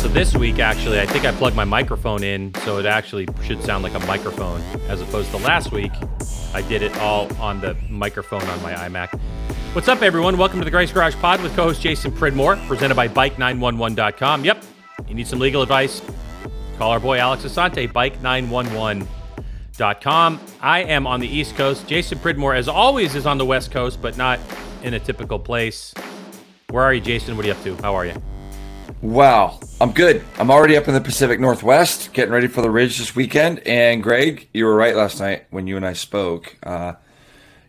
So this week, actually, I think I plugged my microphone in, so it actually should sound like a microphone, as opposed to last week. I did it all on the microphone on my iMac. What's up, everyone? Welcome to the Greg's Garage Pod with co-host Jason Pridmore, presented by Bike911.com. Yep, you need some legal advice? Call our boy Alex Asante, Bike911.com. I am on the East Coast. Jason Pridmore, as always, is on the West Coast, but not in a typical place. Where are you, Jason? What are you up to? How are you? Wow, I'm good. I'm already up in the Pacific Northwest, getting ready for the Ridge this weekend. And Greg, you were right last night when you and I spoke. Uh,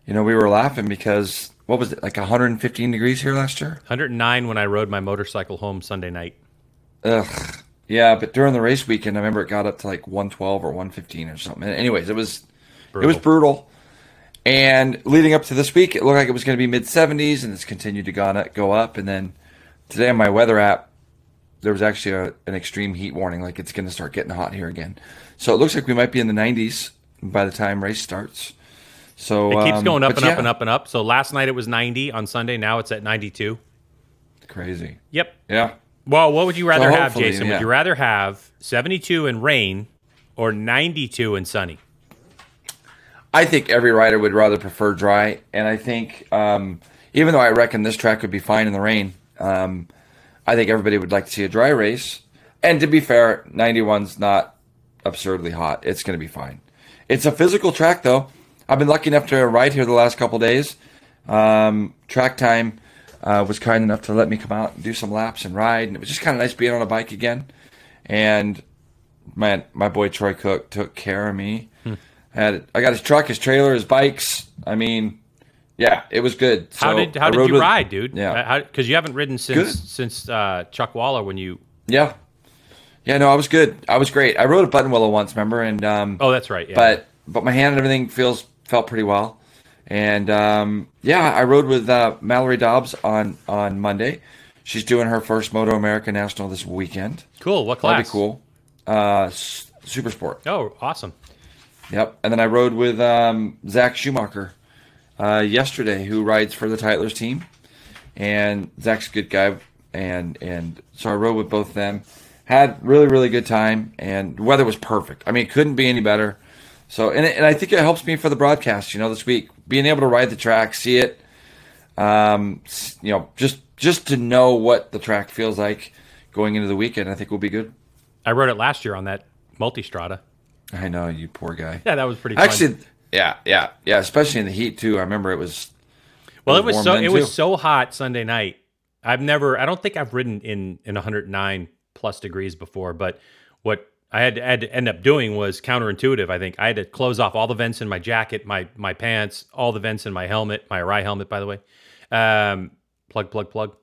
you know, we were laughing because what was it like 115 degrees here last year? 109 when I rode my motorcycle home Sunday night. Ugh. Yeah, but during the race weekend, I remember it got up to like 112 or 115 or something. Anyways, it was brutal. it was brutal. And leading up to this week, it looked like it was going to be mid 70s, and it's continued to go up. And then today on my weather app, there was actually a, an extreme heat warning, like it's going to start getting hot here again. So it looks like we might be in the 90s by the time race starts. So it keeps um, going up and yeah. up and up and up. So last night it was 90 on Sunday. Now it's at 92. Crazy. Yep. Yeah. Well, what would you rather So have, Jason? yeah. Would you rather have 72 and rain or 92 and sunny? I think every rider would rather prefer dry, and I think um, even though I reckon this track would be fine in the rain, um, I think everybody would like to see a dry race. And to be fair, 91's not absurdly hot. It's going to be fine. It's a physical track, though. I've been lucky enough to ride here the last couple days. Um, track time uh, was kind enough to let me come out and do some laps and ride, and it was just kind of nice being on a bike again. And man, my boy Troy Cook took care of me. Had I got his truck, his trailer, his bikes. I mean, yeah, it was good. How So did how did you with- ride, dude? Yeah. Because you haven't ridden since Good. since uh, Chuckwalla when you. Yeah, yeah. No, I was good. I was great. I rode a Buttonwillow once, remember? And um, Oh, that's right. Yeah. but but my hand and everything feels felt pretty well. And um, yeah, I rode with uh, Mallory Dobbs on on Monday. She's doing her first Moto America National this weekend. cool. What class? That'd be cool. Uh, super sport. Oh, awesome. Yep. And then I rode with um, Zach Schumacher uh, yesterday, who rides for the Tytlers team. And Zach's a good guy. And and so I rode with both of them. Had really, really good time. And the weather was perfect. I mean, it couldn't be any better. So, and, it, and I think it helps me for the broadcast, you know, this week. Being able to ride the track, see it, um, you know, just just to know what the track feels like going into the weekend, I think will be good. I rode it last year on that multistrada. I know, you poor guy. Yeah, that was pretty. Fun. Yeah, yeah, yeah. Especially in the heat too. I remember it was. well, it was was so it was so hot Sunday night. I've never. I don't think I've ridden in in 109 plus degrees before. But what I had, had to end up doing was counterintuitive. I think I had to close off all the vents in my jacket, my my pants, all the vents in my helmet, my Arai helmet, by the way. Um, plug, plug, plug.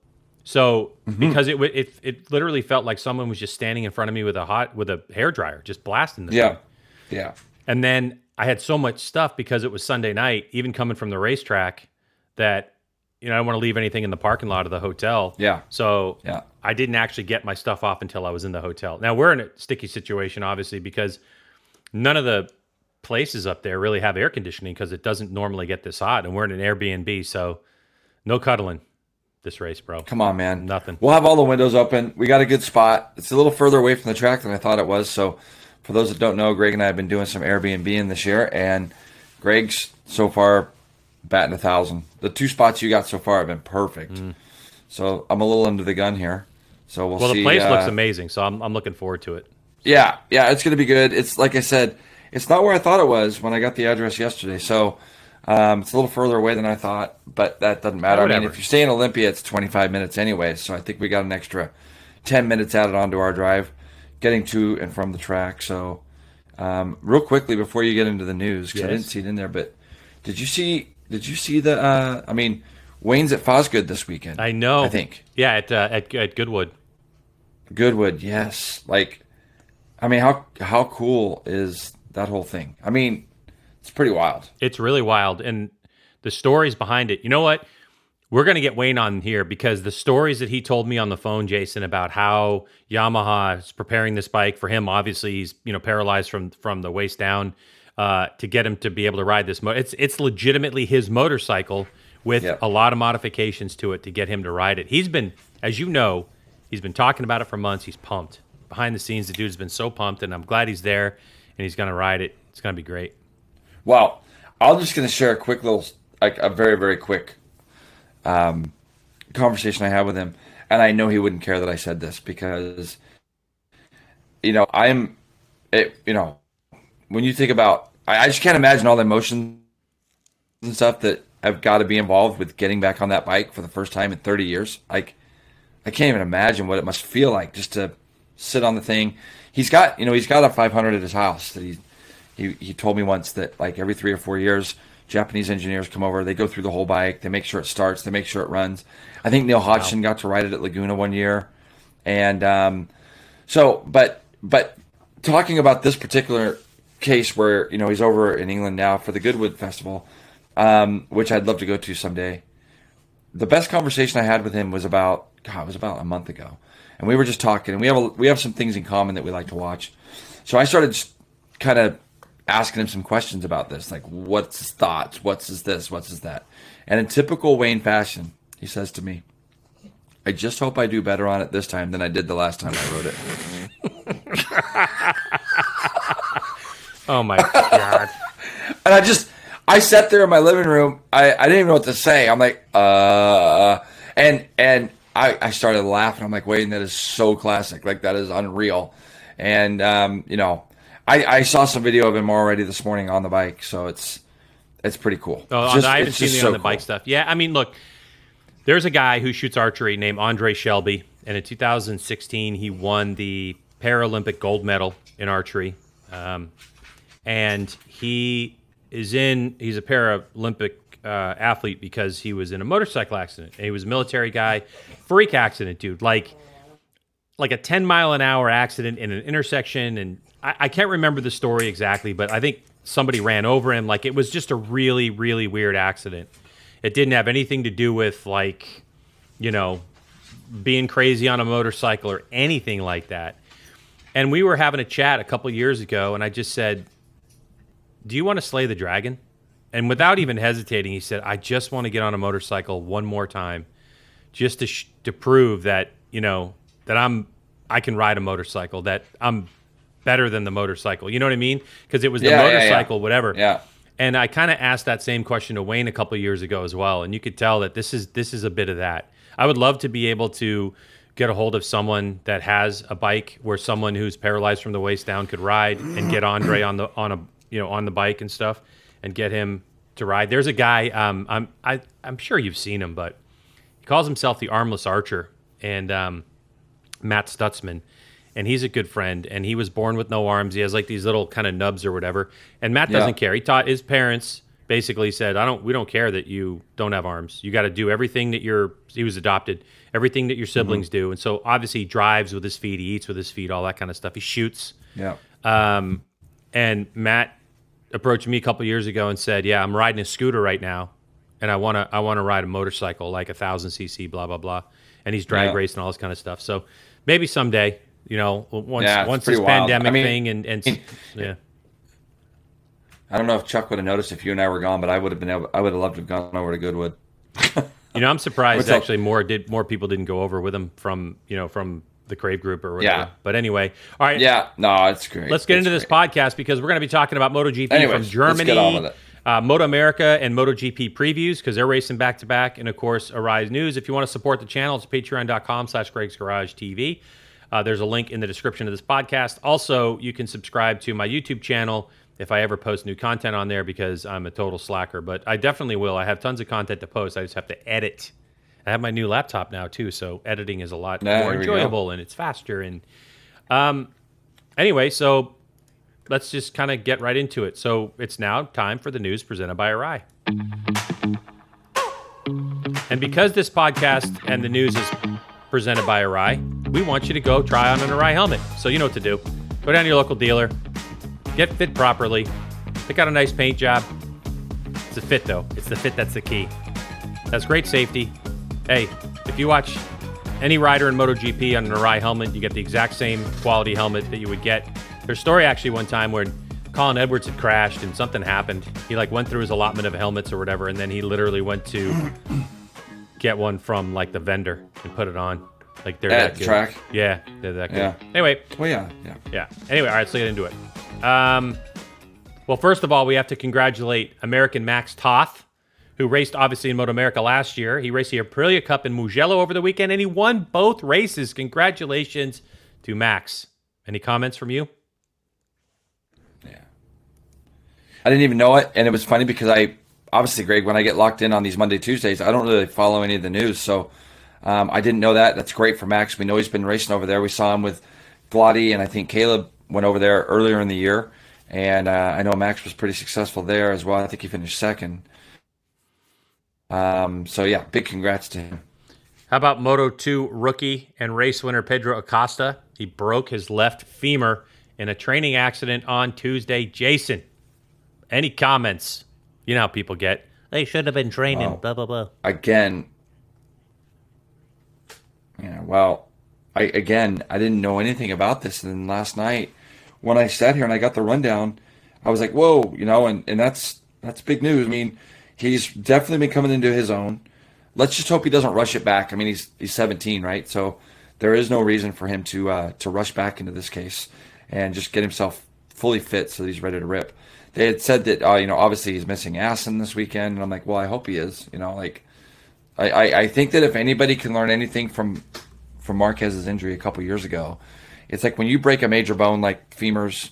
So Mm-hmm. because it, it it literally felt like someone was just standing in front of me with a hot with a hair dryer, just blasting the Yeah, thing. yeah, And then I had so much stuff because it was Sunday night, even coming from the racetrack, that you know I don't want to leave anything in the parking lot of the hotel. Yeah. So Yeah. I didn't actually get my stuff off until I was in the hotel. Now we're in a sticky situation, obviously, because none of the places up there really have air conditioning because it doesn't normally get this hot, and we're in an Airbnb, so no cuddling this race, bro. Come on, man. Nothing. We'll have all the windows open. We got a good spot. It's a little further away from the track than I thought it was. So, for those that don't know, Greg and I have been doing some Airbnb in this year, and Greg's so far batting a thousand. The two spots you got so far have been perfect. So I'm a little under the gun here. So we'll, Mm. Well, see. the place uh, looks amazing, so I'm, I'm looking forward to it. Yeah, yeah, it's going to be good. It's like I said, it's not where I thought it was when I got the address yesterday. So um, it's a little further away than I thought, but that doesn't matter. I mean, if you stay in Olympia, it's 25 minutes anyway. So I think we got an extra 10 minutes added onto our drive, getting to and from the track. So um, real quickly before you get into the news, 'cause I Yes. didn't see it in there, but did you see? Did you see the? Uh, I mean, Wayne's at Fosgood this weekend. I know. I think. Yeah, at uh, at, at Goodwood. Goodwood, yes. Like, I mean, how how cool is that whole thing? I mean, it's pretty wild. It's really wild. And the stories behind it. You know what? We're going to get Wayne on here because the stories that he told me on the phone, Jason, about how Yamaha is preparing this bike for him. Obviously, he's you know paralyzed from from the waist down uh, to get him to be able to ride this. Mo- it's it's legitimately his motorcycle with Yep. a lot of modifications to it to get him to ride it. He's been, as you know, He's been talking about it for months. He's pumped. Behind the scenes, the dude's been so pumped, and I'm glad he's there and he's going to ride it. It's going to be great. Well, I'm just going to share a quick little, like a very, very quick um, conversation I had with him. And I know he wouldn't care that I said this because, you know, I'm, it, you know, when you think about, I, I just can't imagine all the emotions and stuff that have got to be involved with getting back on that bike for the first time in 30 years. Like, I can't even imagine what it must feel like just to sit on the thing. He's got, you know, he's got a 500 at his house that he, he, he told me once that like every three or four years, Japanese engineers come over, they go through the whole bike, they make sure it starts, they make sure it runs. I think Neil Hodgson wow. got to ride it at Laguna one year. And, um, so, but, but talking about this particular case where, you know, he's over in England now for the Goodwood Festival, um, which I'd love to go to someday. The best conversation I had with him was about God, it was about a month ago, and we were just talking, and we have a, we have some things in common that we like to watch. So I started kind of asking him some questions about this, like what's his thoughts, what's his this, what's his that, and in typical Wayne fashion, he says to me, "I just hope I do better on it this time than I did the last time I wrote it." oh my god! and I just I sat there in my living room. I, I didn't even know what to say. I'm like, uh, and and I, I started laughing. I'm like, Wayne, that is so classic. Like that is unreal. And um, you know, I, I saw some video of him already this morning on the bike, so it's it's pretty cool. Oh, just, I haven't seen the so on the cool. bike stuff. Yeah, I mean, look, there's a guy who shoots archery named Andre Shelby, and in 2016 he won the Paralympic gold medal in archery, um, and he is in. He's a Paralympic uh, athlete because he was in a motorcycle accident. And he was a military guy, freak accident, dude. Like, like a 10 mile an hour accident in an intersection, and I, I can't remember the story exactly, but I think somebody ran over him. Like, it was just a really, really weird accident. It didn't have anything to do with like, you know, being crazy on a motorcycle or anything like that. And we were having a chat a couple years ago, and I just said, do you want to slay the dragon? And without even hesitating, he said, I just want to get on a motorcycle one more time just to, sh- to prove that, you know, that I'm, I can ride a motorcycle, that I'm better than the motorcycle. You know what I mean? Because it was the yeah, motorcycle, yeah, yeah. whatever. Yeah. And I kind of asked that same question to Wayne a couple years ago as well, and you could tell that this is this is a bit of that. I would love to be able to get a hold of someone that has a bike where someone who's paralyzed from the waist down could ride and get Andre on the on a you know on the bike and stuff, and get him to ride. There's a guy. Um, I'm I, I'm sure you've seen him, but he calls himself the Armless Archer, and um, Matt Stutzman, and he's a good friend. And he was born with no arms. He has like these little kind of nubs or whatever. And Matt doesn't yeah. care. He taught his parents basically said, "I don't. We don't care that you don't have arms. You got to do everything that your he was adopted, everything that your siblings mm-hmm. do." And so obviously he drives with his feet, he eats with his feet, all that kind of stuff. He shoots. Yeah. Um, and Matt approached me a couple years ago and said, "Yeah, I'm riding a scooter right now, and I want to I want to ride a motorcycle like a thousand cc, blah blah blah." And he's drag yeah. racing all this kind of stuff. So maybe someday, you know, once yeah, once this wild. pandemic I mean, thing and and yeah. I don't know if Chuck would have noticed if you and I were gone, but I would have been able. I would have loved to have gone over to Goodwood. you know, I'm surprised actually more did more people didn't go over with him from you know from the Crave Group or whatever. Yeah. But anyway, all right. Yeah. No, it's great. Let's get it's into great. this podcast because we're going to be talking about MotoGP Anyways, from Germany. Uh, Moto America and MotoGP previews because they're racing back to back, and of course, Arai News. If you want to support the channel, it's patreon.com/slash Greg's Garage TV. Uh, there's a link in the description of this podcast. Also, you can subscribe to my YouTube channel if I ever post new content on there because I'm a total slacker. But I definitely will. I have tons of content to post. I just have to edit I have my new laptop now too, so editing is a lot more enjoyable and it's faster. And um, anyway, so let's just kind of get right into it. So it's now time for the news presented by Arai. And because this podcast and the news is presented by Arai, we want you to go try on an Arai helmet. So you know what to do. Go down to your local dealer, get fit properly, pick out a nice paint job. It's the fit though. It's the fit that's the key. That's great safety, hey, if you watch any rider in MotoGP on an Arai helmet, you get the exact same quality helmet that you would get. There's a story actually one time where Colin Edwards had crashed and something happened. He like went through his allotment of helmets or whatever, and then he literally went to get one from like the vendor and put it on. Like they're At that the good. track? Yeah, they're that good. Yeah. Anyway, Well, yeah, yeah. yeah. Anyway, all right, let's get into it. Um, well, first of all, we have to congratulate American Max Toth, who raced obviously in Moto America last year. He raced the Aprilia Cup in Mugello over the weekend, and he won both races. Congratulations to Max. Any comments from you? Yeah, I didn't even know it, and it was funny because I obviously, Greg, when I get locked in on these Monday Tuesdays, I don't really follow any of the news, so um, I didn't know that. That's great for Max. We know he's been racing over there. We saw him with Glotty, and I think Caleb went over there earlier in the year, and uh, I know Max was pretty successful there as well. I think he finished second. Um, so yeah, big congrats to him. How about Moto 2 rookie and race winner Pedro Acosta? He broke his left femur in a training accident on Tuesday. Jason, any comments? You know how people get. They should have been training, Wow. blah, blah, blah. again, yeah, well, I again, I didn't know anything about this. And then last night, when I sat here and I got the rundown, I was like, "Whoa!" You know, and and that's that's big news. I mean, he's definitely been coming into his own. Let's just hope he doesn't rush it back. I mean, he's he's 17, right? So there is no reason for him to uh, to rush back into this case and just get himself fully fit so he's ready to rip. They had said that uh, you know obviously he's missing Assen this weekend, and I'm like, well, I hope he is. You know, like I, I, I think that if anybody can learn anything from from Marquez's injury a couple years ago, it's like when you break a major bone like femurs,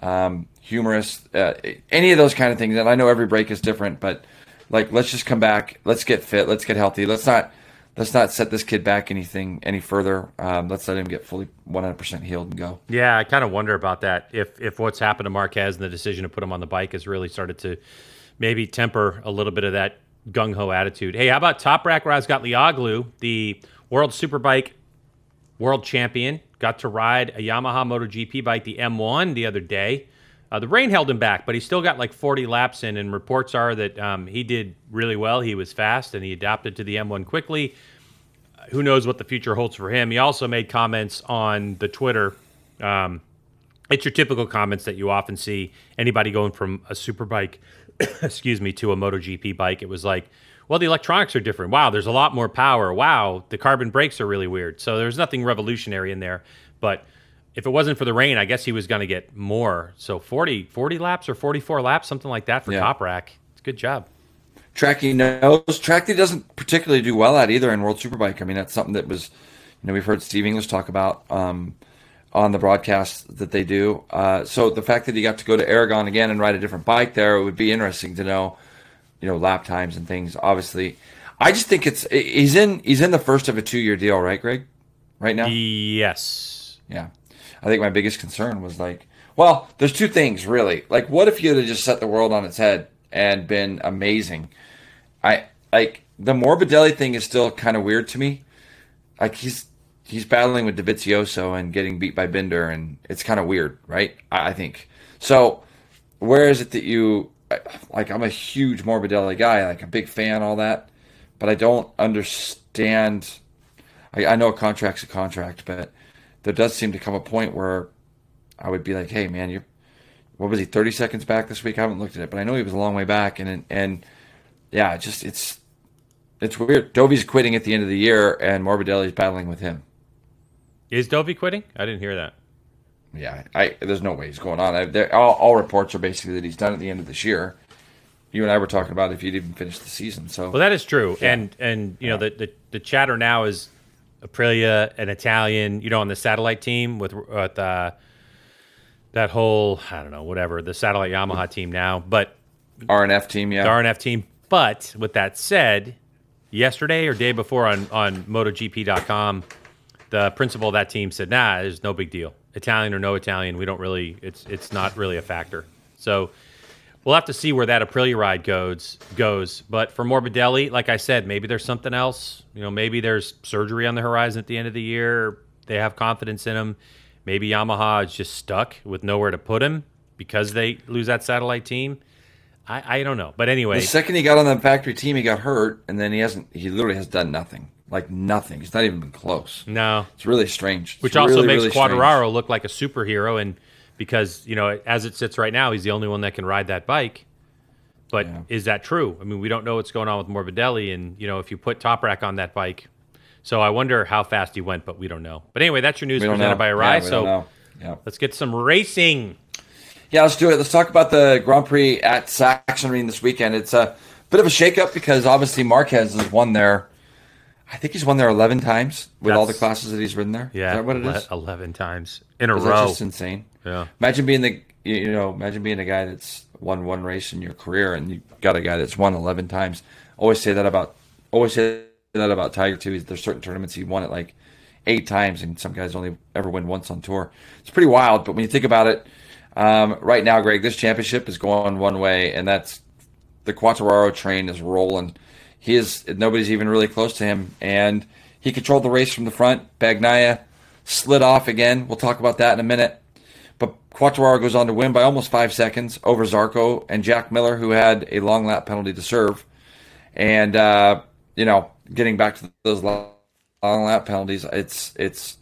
um, humerus, uh, any of those kind of things. And I know every break is different, but like let's just come back, let's get fit, let's get healthy. Let's not let's not set this kid back anything any further. Um, let's let him get fully 100% healed and go. Yeah, I kind of wonder about that. If if what's happened to Marquez and the decision to put him on the bike has really started to maybe temper a little bit of that gung ho attitude. Hey, how about Toprak Razgatlioglu, the World Superbike World Champion, got to ride a Yamaha MotoGP bike, the M1, the other day. Uh, the rain held him back, but he still got like 40 laps in, and reports are that um, he did really well. He was fast and he adapted to the M1 quickly who knows what the future holds for him. He also made comments on the Twitter. Um, it's your typical comments that you often see anybody going from a super bike, excuse me, to a MotoGP bike. It was like, well, the electronics are different. Wow, there's a lot more power. Wow, the carbon brakes are really weird. So there's nothing revolutionary in there. But if it wasn't for the rain, I guess he was going to get more. So 40, 40 laps or 44 laps, something like that for Yeah. Toprak. It's a good job. Track he knows. Track he doesn't particularly do well at either in World Superbike. I mean, that's something that was, you know, we've heard Steve English talk about um, on the broadcast that they do. Uh, so the fact that he got to go to Aragon again and ride a different bike there, it would be interesting to know, you know, lap times and things. Obviously, I just think it's he's in he's in the first of a two year deal, right, Greg? Right now, Yes. yeah. I think my biggest concern was like, well, there's two things really. Like, what if you had just set the world on its head and been amazing? I like the Morbidelli thing is still kind of weird to me. Like he's he's battling with Dovizioso and getting beat by Binder, and it's kind of weird, right? I, I think so. Where is it that you like? I'm a huge Morbidelli guy, like a big fan, all that, but I don't understand. I, I know a contract's a contract, but there does seem to come a point where I would be like, "Hey, man, you're what was he 30 seconds back this week? I haven't looked at it, but I know he was a long way back, and and yeah, just it's it's weird. Dovy's quitting at the end of the year, and Morbidelli's battling with him. Is Dovey quitting? I didn't hear that. Yeah, I there's no way he's going on. I, all, all reports are basically that he's done at the end of this year. You and I were talking about if he'd even finished the season. So Well, that is true, and and you know the, the the chatter now is Aprilia, an Italian, you know, on the satellite team with with uh, that whole I don't know whatever the satellite Yamaha team now, but RNF team, yeah, the RNF team. But with that said, yesterday or day before on on MotoGP.com, the principal of that team said, "Nah, there's no big deal. Italian or no Italian, we don't really. It's it's not really a factor." So we'll have to see where that Aprilia ride goes goes. But for Morbidelli, like I said, maybe there's something else. You know, maybe there's surgery on the horizon at the end of the year. They have confidence in him. Maybe Yamaha is just stuck with nowhere to put him because they lose that satellite team. I, I don't know. But anyway, The second he got on the factory team, he got hurt, and then he hasn't. He literally has done nothing, like nothing. He's not even been close. no. It's really strange. It's Which also really, makes really strange. Quartararo look like a superhero, and because you know, as it sits right now, he's the only one that can ride that bike. But Yeah. is that true? I mean, we don't know what's going on with Morbidelli, and you know, if you put Toprak on that bike, So I wonder how fast he went, but we don't know. But anyway, that's your news presented know. by Yeah, Arai. we so. Yeah. let's get some racing. Yeah, let's do it. Let's talk about the Grand Prix at Sachsenring this weekend. It's a bit of a shakeup because obviously Marquez has won there. I think he's won there 11 times with all the classes that he's ridden there. Yeah, is that what it is? Eleven times in a row. just insane? Yeah. Imagine being the you know imagine being a guy that's won one race in your career and you got a guy that's won 11 times. Always say that about always say that about Tiger too. There's certain tournaments he won it like eight times, and some guys only ever win once on tour. It's pretty wild. But when you think about it, um, right now, Greg, this championship is going one way, and that's the Quartararo train is rolling. He is nobody's even really close to him, and he controlled the race from the front. Bagnaia slid off again. We'll talk about that in a minute. But Quartararo goes on to win by almost five seconds over Zarco and Jack Miller, who had a long lap penalty to serve. And uh, you know, getting back to those long long lap penalties, it's it's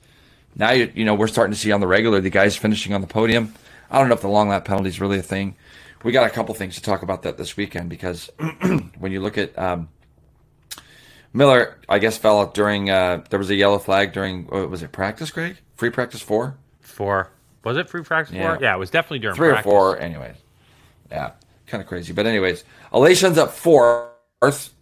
now you you know we're starting to see on the regular the guys finishing on the podium. I don't know if the long lap penalty is really a thing. We got a couple things to talk about that this weekend because when you look at um, Miller, I guess fell out during uh, there was a yellow flag during what was it practice, Greg? Free practice four, Four. Was it free practice Yeah. four? Yeah, it was definitely during three practice. or four, anyways. Yeah, kind of crazy, but anyways, Elation's up fourth.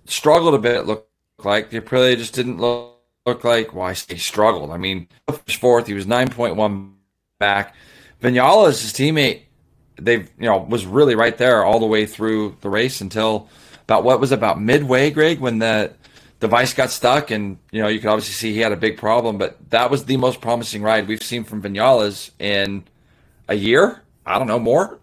Struggled a bit. It looked like the Aprilia just didn't look look like. Well, I say struggled. I mean, fourth. He was nine point one back. Vinales, his teammate, they you know was really right there all the way through the race until about what was about midway, Greg, when the device got stuck, and you know you could obviously see he had a big problem. But that was the most promising ride we've seen from Vinales in a year. I don't know more.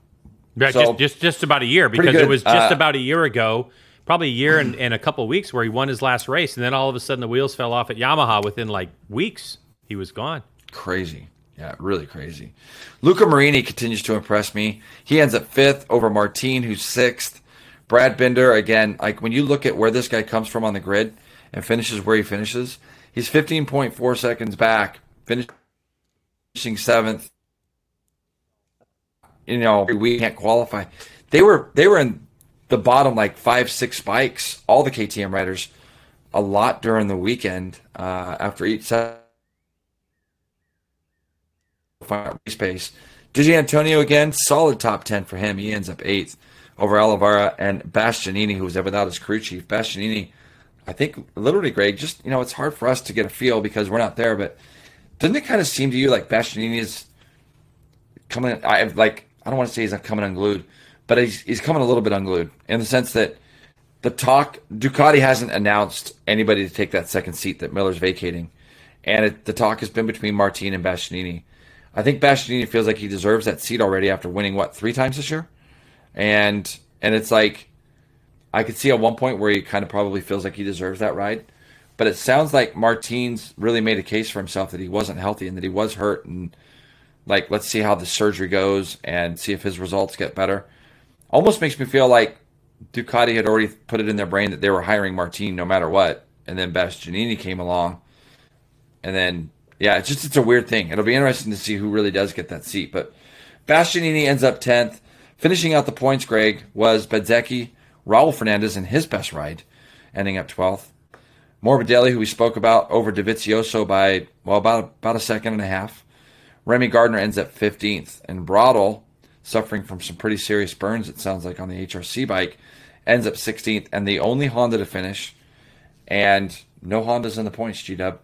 Yeah, So- just, just just about a year because it was just Uh, about a year ago, probably a year and, and a couple weeks where he won his last race, and then all of a sudden the wheels fell off at Yamaha within like weeks. He was gone. Crazy. Yeah, really crazy. Luca Marini continues to impress me. He ends up fifth over Martin, who's sixth. Brad Binder, again, like when you look at where this guy comes from on the grid and finishes where he finishes, he's 15.4 seconds back, finishing seventh. You know, we can't qualify. They were they were in the bottom like five, six spikes, all the KTM riders, a lot during the weekend uh, after each set race pace. Di Giannantonio again, solid top ten for him. He ends up eighth over Oliveira and Bastianini, who was without his crew chief. Bastianini, I think literally, Greg, just you know, it's hard for us to get a feel because we're not there, but doesn't it kind of seem to you like Bastianini is coming? I like I don't want to say he's not coming unglued, but he's he's coming a little bit unglued in the sense that the talk Ducati hasn't announced anybody to take that second seat that Miller's vacating, and it, the talk has been between Martin and Bastianini. I think Bastianini feels like he deserves that seat already after winning what three times this year, and and it's like I could see at one point where he kind of probably feels like he deserves that ride, but it sounds like Martin's really made a case for himself that he wasn't healthy and that he was hurt, and like let's see how the surgery goes and see if his results get better. Almost makes me feel like Ducati had already put it in their brain that they were hiring Martin no matter what, and then Bastianini came along, and then yeah, it's just it's a weird thing. It'll be interesting to see who really does get that seat. But Bastianini ends up tenth, finishing out the points. Greg was Bezzecchi, Raul Fernandez in his best ride, ending up twelfth. Morbidelli, who we spoke about, over Dovizioso by well about about a second and a half. Remy Gardner ends up fifteenth, and Bradl, suffering from some pretty serious burns, it sounds like on the HRC bike, ends up sixteenth, and the only Honda to finish. And no Hondas in the points, G Dub.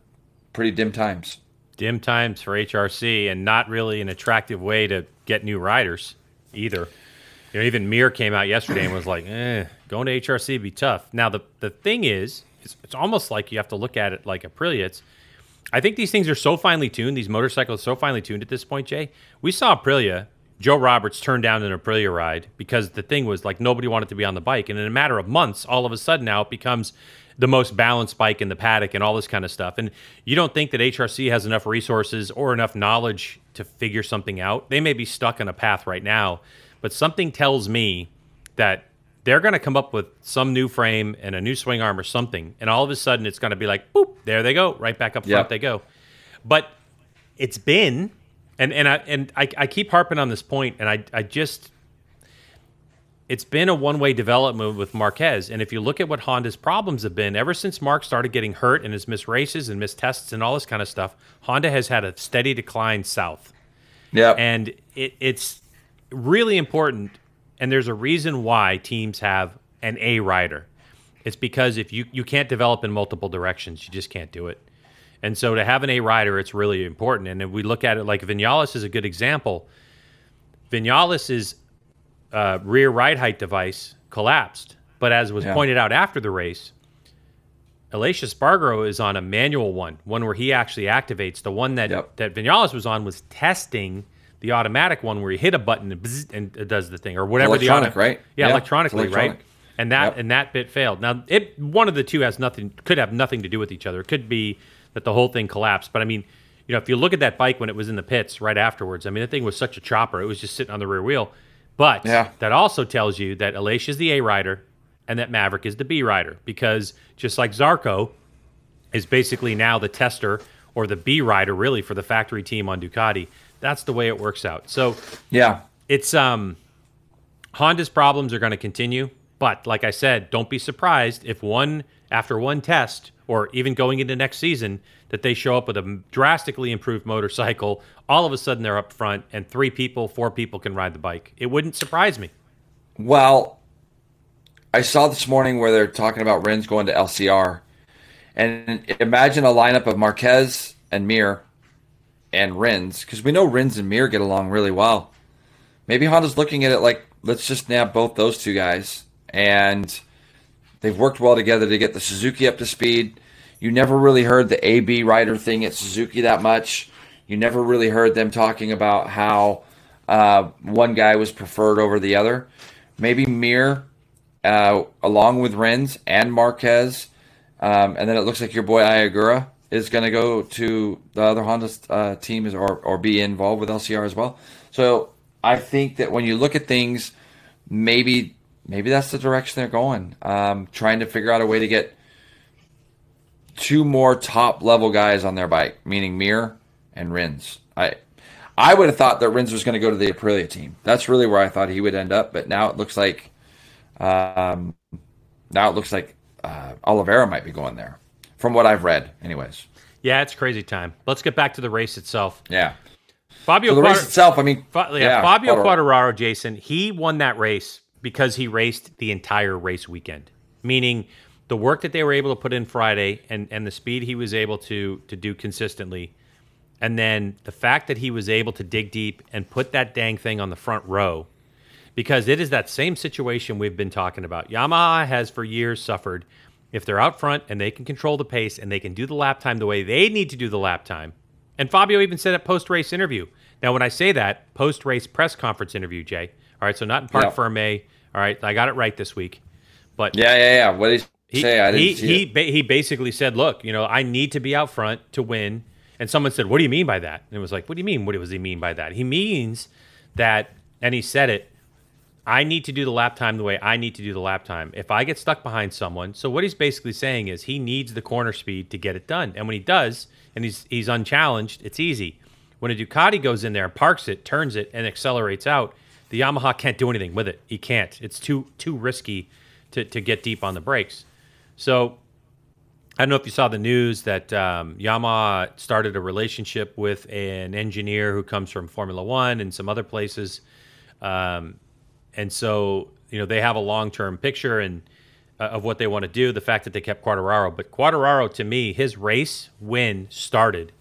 Pretty dim times. Dim times for HRC, and not really an attractive way to get new riders either. You know, even Mir came out yesterday and was like, "Eh, going to HRC would be tough." Now the the thing is, it's, it's almost like you have to look at it like Aprilia. It's, I think these things are so finely tuned. These motorcycles so finely tuned at this point, Jay. We saw Aprilia. Joe Roberts turned down an Aprilia ride because the thing was like nobody wanted to be on the bike, and in a matter of months, all of a sudden now it becomes the most balanced bike in the paddock and all this kind of stuff. And you don't think that HRC has enough resources or enough knowledge to figure something out. They may be stuck on a path right now, but something tells me that they're going to come up with some new frame and a new swing arm or something. And all of a sudden it's going to be like, boop, there they go. Right back up front Yep. they go. But it's been, and, and, I, and I, I keep harping on this point, and I, I just, it's been a one way development with Marquez. And if you look at what Honda's problems have been, ever since Mark started getting hurt and has missed races and missed tests and all this kind of stuff, Honda has had a steady decline south. Yeah. And it, it's really important. And there's a reason why teams have an A rider. It's because if you, you can't develop in multiple directions, you just can't do it. And so to have an A rider, it's really important. And if we look at it like Vinales is a good example. Vinales' uh, rear ride height device collapsed. But as was Yeah. pointed out after the race, Aleix Espargaro is on a manual one, one where he actually activates. The one that Yep. that Vinales was on was testing the automatic one where you hit a button and, bzz, and it does the thing or whatever Electronic, the right? Yeah, Yeah, electronically, electronic. right? And that Yep. and that bit failed. Now, it one of the two has nothing could have nothing to do with each other. It could be that the whole thing collapsed. But I mean, you know, if you look at that bike when it was in the pits right afterwards, I mean, the thing was such a chopper. It was just sitting on the rear wheel. But Yeah. that also tells you that Aleix is the A rider and that Maverick is the B rider because just like Zarco is basically now the tester or the B rider really for the factory team on Ducati. That's the way it works out. So Yeah. it's um Honda's problems are going to continue, but like I said, don't be surprised if one after one test or even going into next season that they show up with a drastically improved motorcycle, all of a sudden they're up front and three people, four people can ride the bike. It wouldn't surprise me. Well, I saw this morning where they're talking about Rins going to LCR. And imagine a lineup of Marquez and Mir and Rins, because we know Rins and Mir get along really well. Maybe Honda's looking at it like, let's just nab both those two guys. And they've worked well together to get the Suzuki up to speed. You never really heard the AB rider thing at Suzuki that much. You never really heard them talking about how uh, one guy was preferred over the other. Maybe Mir, uh, along with Rins and Marquez, um, and then it looks like your boy Ai Ogura is going to go to the other Honda uh, team is, or, or be involved with LCR as well. So I think that when you look at things, maybe maybe that's the direction they're going. Um, trying to figure out a way to get two more top level guys on their bike, meaning Mir and Rins. I I would have thought that Rins was going to go to the Aprilia team. That's really where I thought he would end up, but now it looks like um, now it looks like uh, Oliveira might be going there, from what I've read, anyways. Yeah, it's crazy time. Let's get back to the race itself. Yeah. Fabio So the race itself, I mean, Fa- yeah, Fabio Quattro- Quartararo, Jason, he won that race because he raced the entire race weekend. Meaning the work that they were able to put in Friday and, and the speed he was able to to do consistently. And then the fact that he was able to dig deep and put that dang thing on the front row. Because it is that same situation we've been talking about. Yamaha has for years suffered if they're out front and they can control the pace and they can do the lap time the way they need to do the lap time. And Fabio even said at post race interview. Now, when I say that, post race press conference interview, Jay. All right, so not in Park Yeah. Ferme. All right, I got it right this week. But Yeah, yeah, yeah. What did he, say? I didn't he, see he, ba- he basically said, "Look, you know, I need to be out front to win." And someone said, "What do you mean by that?" And it was like, "What do you mean? What does he mean by that?" He means that, and he said it. I need to do the lap time the way I need to do the lap time. If I get stuck behind someone, so what he's basically saying is he needs the corner speed to get it done. And when he does, and he's he's unchallenged, it's easy. When a Ducati goes in there parks it, turns it, and accelerates out, the Yamaha can't do anything with it. He can't. It's too too risky to, to get deep on the brakes. So I don't know if you saw the news that um, Yamaha started a relationship with an engineer who comes from Formula One and some other places, um, and so you know they have a long term picture and uh, of what they want to do. The fact that they kept Quartararo, but Quartararo to me, his race win started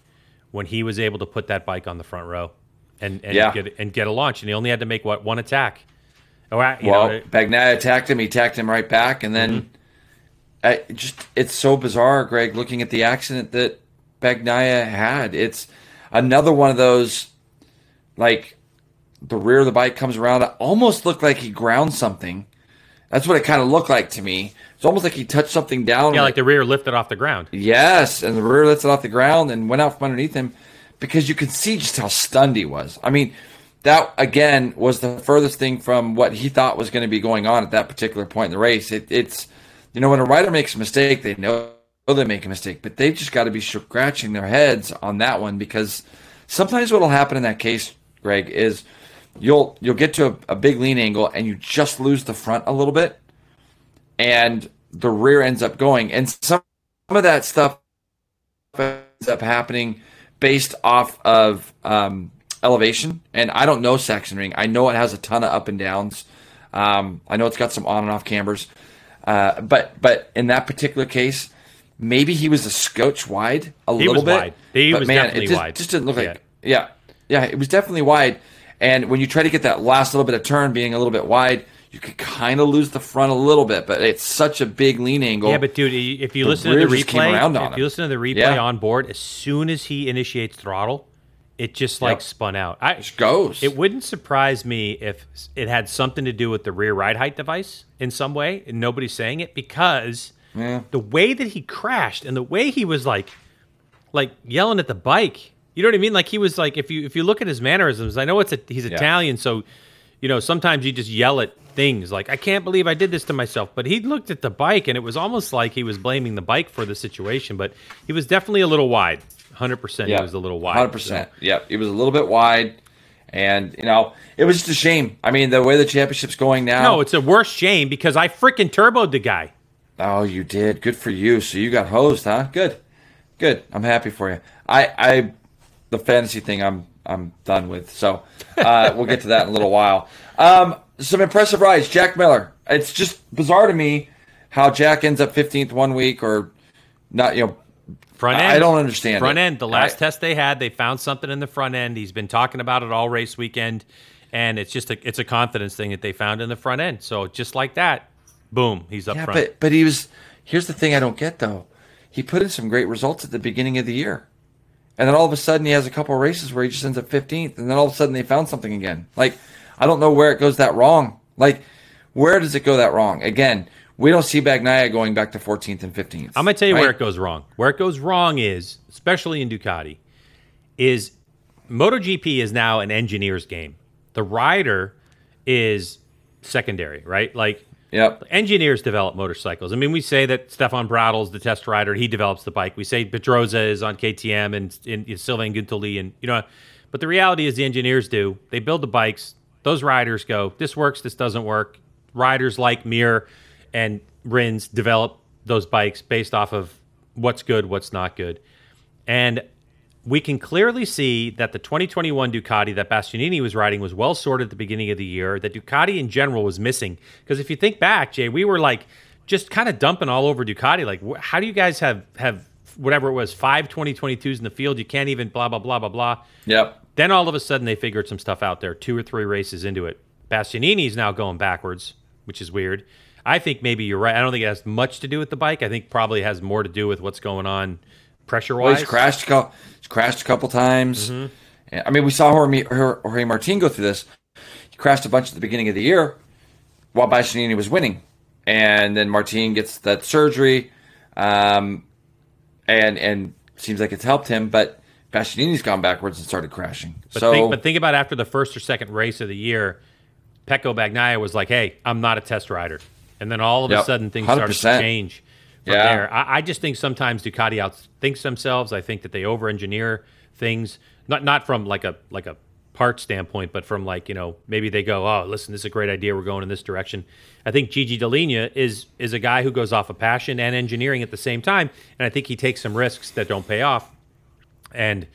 when he was able to put that bike on the front row and and Yeah. get and get a launch, and he only had to make what one attack. Oh, I- you Well, know, Bagnaia attacked him. He attacked him right back, and then Mm-hmm. I just it's so bizarre, Greg. Looking at the accident that Bagnaia had, it's another one of those like the rear of the bike comes around. It almost looked like he ground something. That's what it kind of looked like to me. It's almost like he touched something down. yeah, like the rear lifted off the ground. Yes, and the rear lifted off the ground and went out from underneath him because you could see just how stunned he was. I mean, that again was the furthest thing from what he thought was going to be going on at that particular point in the race. It, it's you know when a rider makes a mistake, they know they make a mistake, but they've just got to be scratching their heads on that one because sometimes what will happen in that case, Greg, is you'll you'll get to a, a big lean angle and you just lose the front a little bit, and the rear ends up going. And some some of that stuff ends up happening based off of um, elevation. And I don't know Sachsenring. I know it has a ton of up and downs. Um, I know it's got some on and off cambers. Uh, but but in that particular case, maybe he was a scotch wide a He little was bit. wide. He but was man, definitely it just, wide. just didn't look like yeah yeah it was definitely wide. And when you try to get that last little bit of turn being a little bit wide, you could kind of lose the front a little bit. But it's such a big lean angle. Yeah, but dude, if you listen to the rear just came replay, if you listen to the replay Yeah. on board, as soon as he initiates throttle, it just like Yep. spun out. I, it goes. it wouldn't surprise me if it had something to do with the rear ride height device in some way, and nobody's saying it because Yeah. the way that he crashed and the way he was like, like yelling at the bike. You know what I mean? Like he was like, if you if you look at his mannerisms, I know it's a, he's Italian, so you know sometimes you just yell at things like, I can't believe I did this to myself. But he looked at the bike and it was almost like he was blaming the bike for the situation. But he was definitely a little wide. Hundred percent, he was a little wide. Hundred percent. Yep, He was a little bit wide, and you know it was just a shame. I mean, the way the championship's going now. No, it's a worse shame because I freaking turboed the guy. oh, you did. Good for you. So you got hosed, huh? Good, good. I'm happy for you. I, I, the fantasy thing, I'm, I'm done with. So uh, we'll get to that in a little while. Um, some impressive rides. Jack Miller. It's just bizarre to me how Jack ends up 15th one week or not. You know, Front end. I don't understand Front it. end. The last I- test they had, they found something in the front end. He's been talking about it all race weekend, and it's just a it's a confidence thing that they found in the front end. So just like that, boom, he's up Yeah, front. but but he was. Here's the thing I don't get though. He put in some great results at the beginning of the year, and then all of a sudden he has a couple of races where he just ends up 15th, and then all of a sudden they found something again. Like I don't know where it goes that wrong. Like where does it go that wrong? Again, we don't see Bagnaia going back to 14th and 15th. I'm gonna tell you right? where it goes wrong. Where it goes wrong is, especially in Ducati, is MotoGP is now an engineer's game. The rider is secondary, right? Like Yep. engineers develop motorcycles. I mean, we say that Stefan Bradl's the test rider; he develops the bike. We say Pedrosa is on KTM and, and Sylvain Guintoli, and you know, but the reality is the engineers do. They build the bikes. Those riders go, this works, this doesn't work. Riders like Mir and Rins develop those bikes based off of what's good, what's not good, and we can clearly see that the 2021 Ducati that Bastianini was riding was well sorted at the beginning of the year. That Ducati in general was missing because if you think back, Jay, we were like just kind of dumping all over Ducati. Like, wh- how do you guys have have whatever it was five 2022s in the field? You can't even blah blah blah blah blah. Yep. Then all of a sudden they figured some stuff out there. Two or three races into it, Bastianini's now going backwards, which is weird. I think maybe you're right. I don't think it has much to do with the bike. I think probably has more to do with what's going on pressure Well, wise. he's crashed. a cou- He's crashed a couple times. Mm-hmm. I mean, we saw Jorge, Jorge Martin go through this. He crashed a bunch at the beginning of the year while Bastianini was winning, and then Martin gets that surgery, um, and and seems like it's helped him. But Bastianini's gone backwards and started crashing. But, so think, but think about after the first or second race of the year, Pecco Bagnaia was like, "Hey, I'm not a test rider," and then all of a sudden things started to change Yeah. I, I just think sometimes Ducati outthinks themselves. I think that they over-engineer things, not not from like a like a part standpoint, but from like you know maybe they go, "Oh, listen, this is a great idea. We're going in this direction." I think Gigi Dall'Igna is is a guy who goes off of passion and engineering at the same time, and I think he takes some risks that don't pay off. And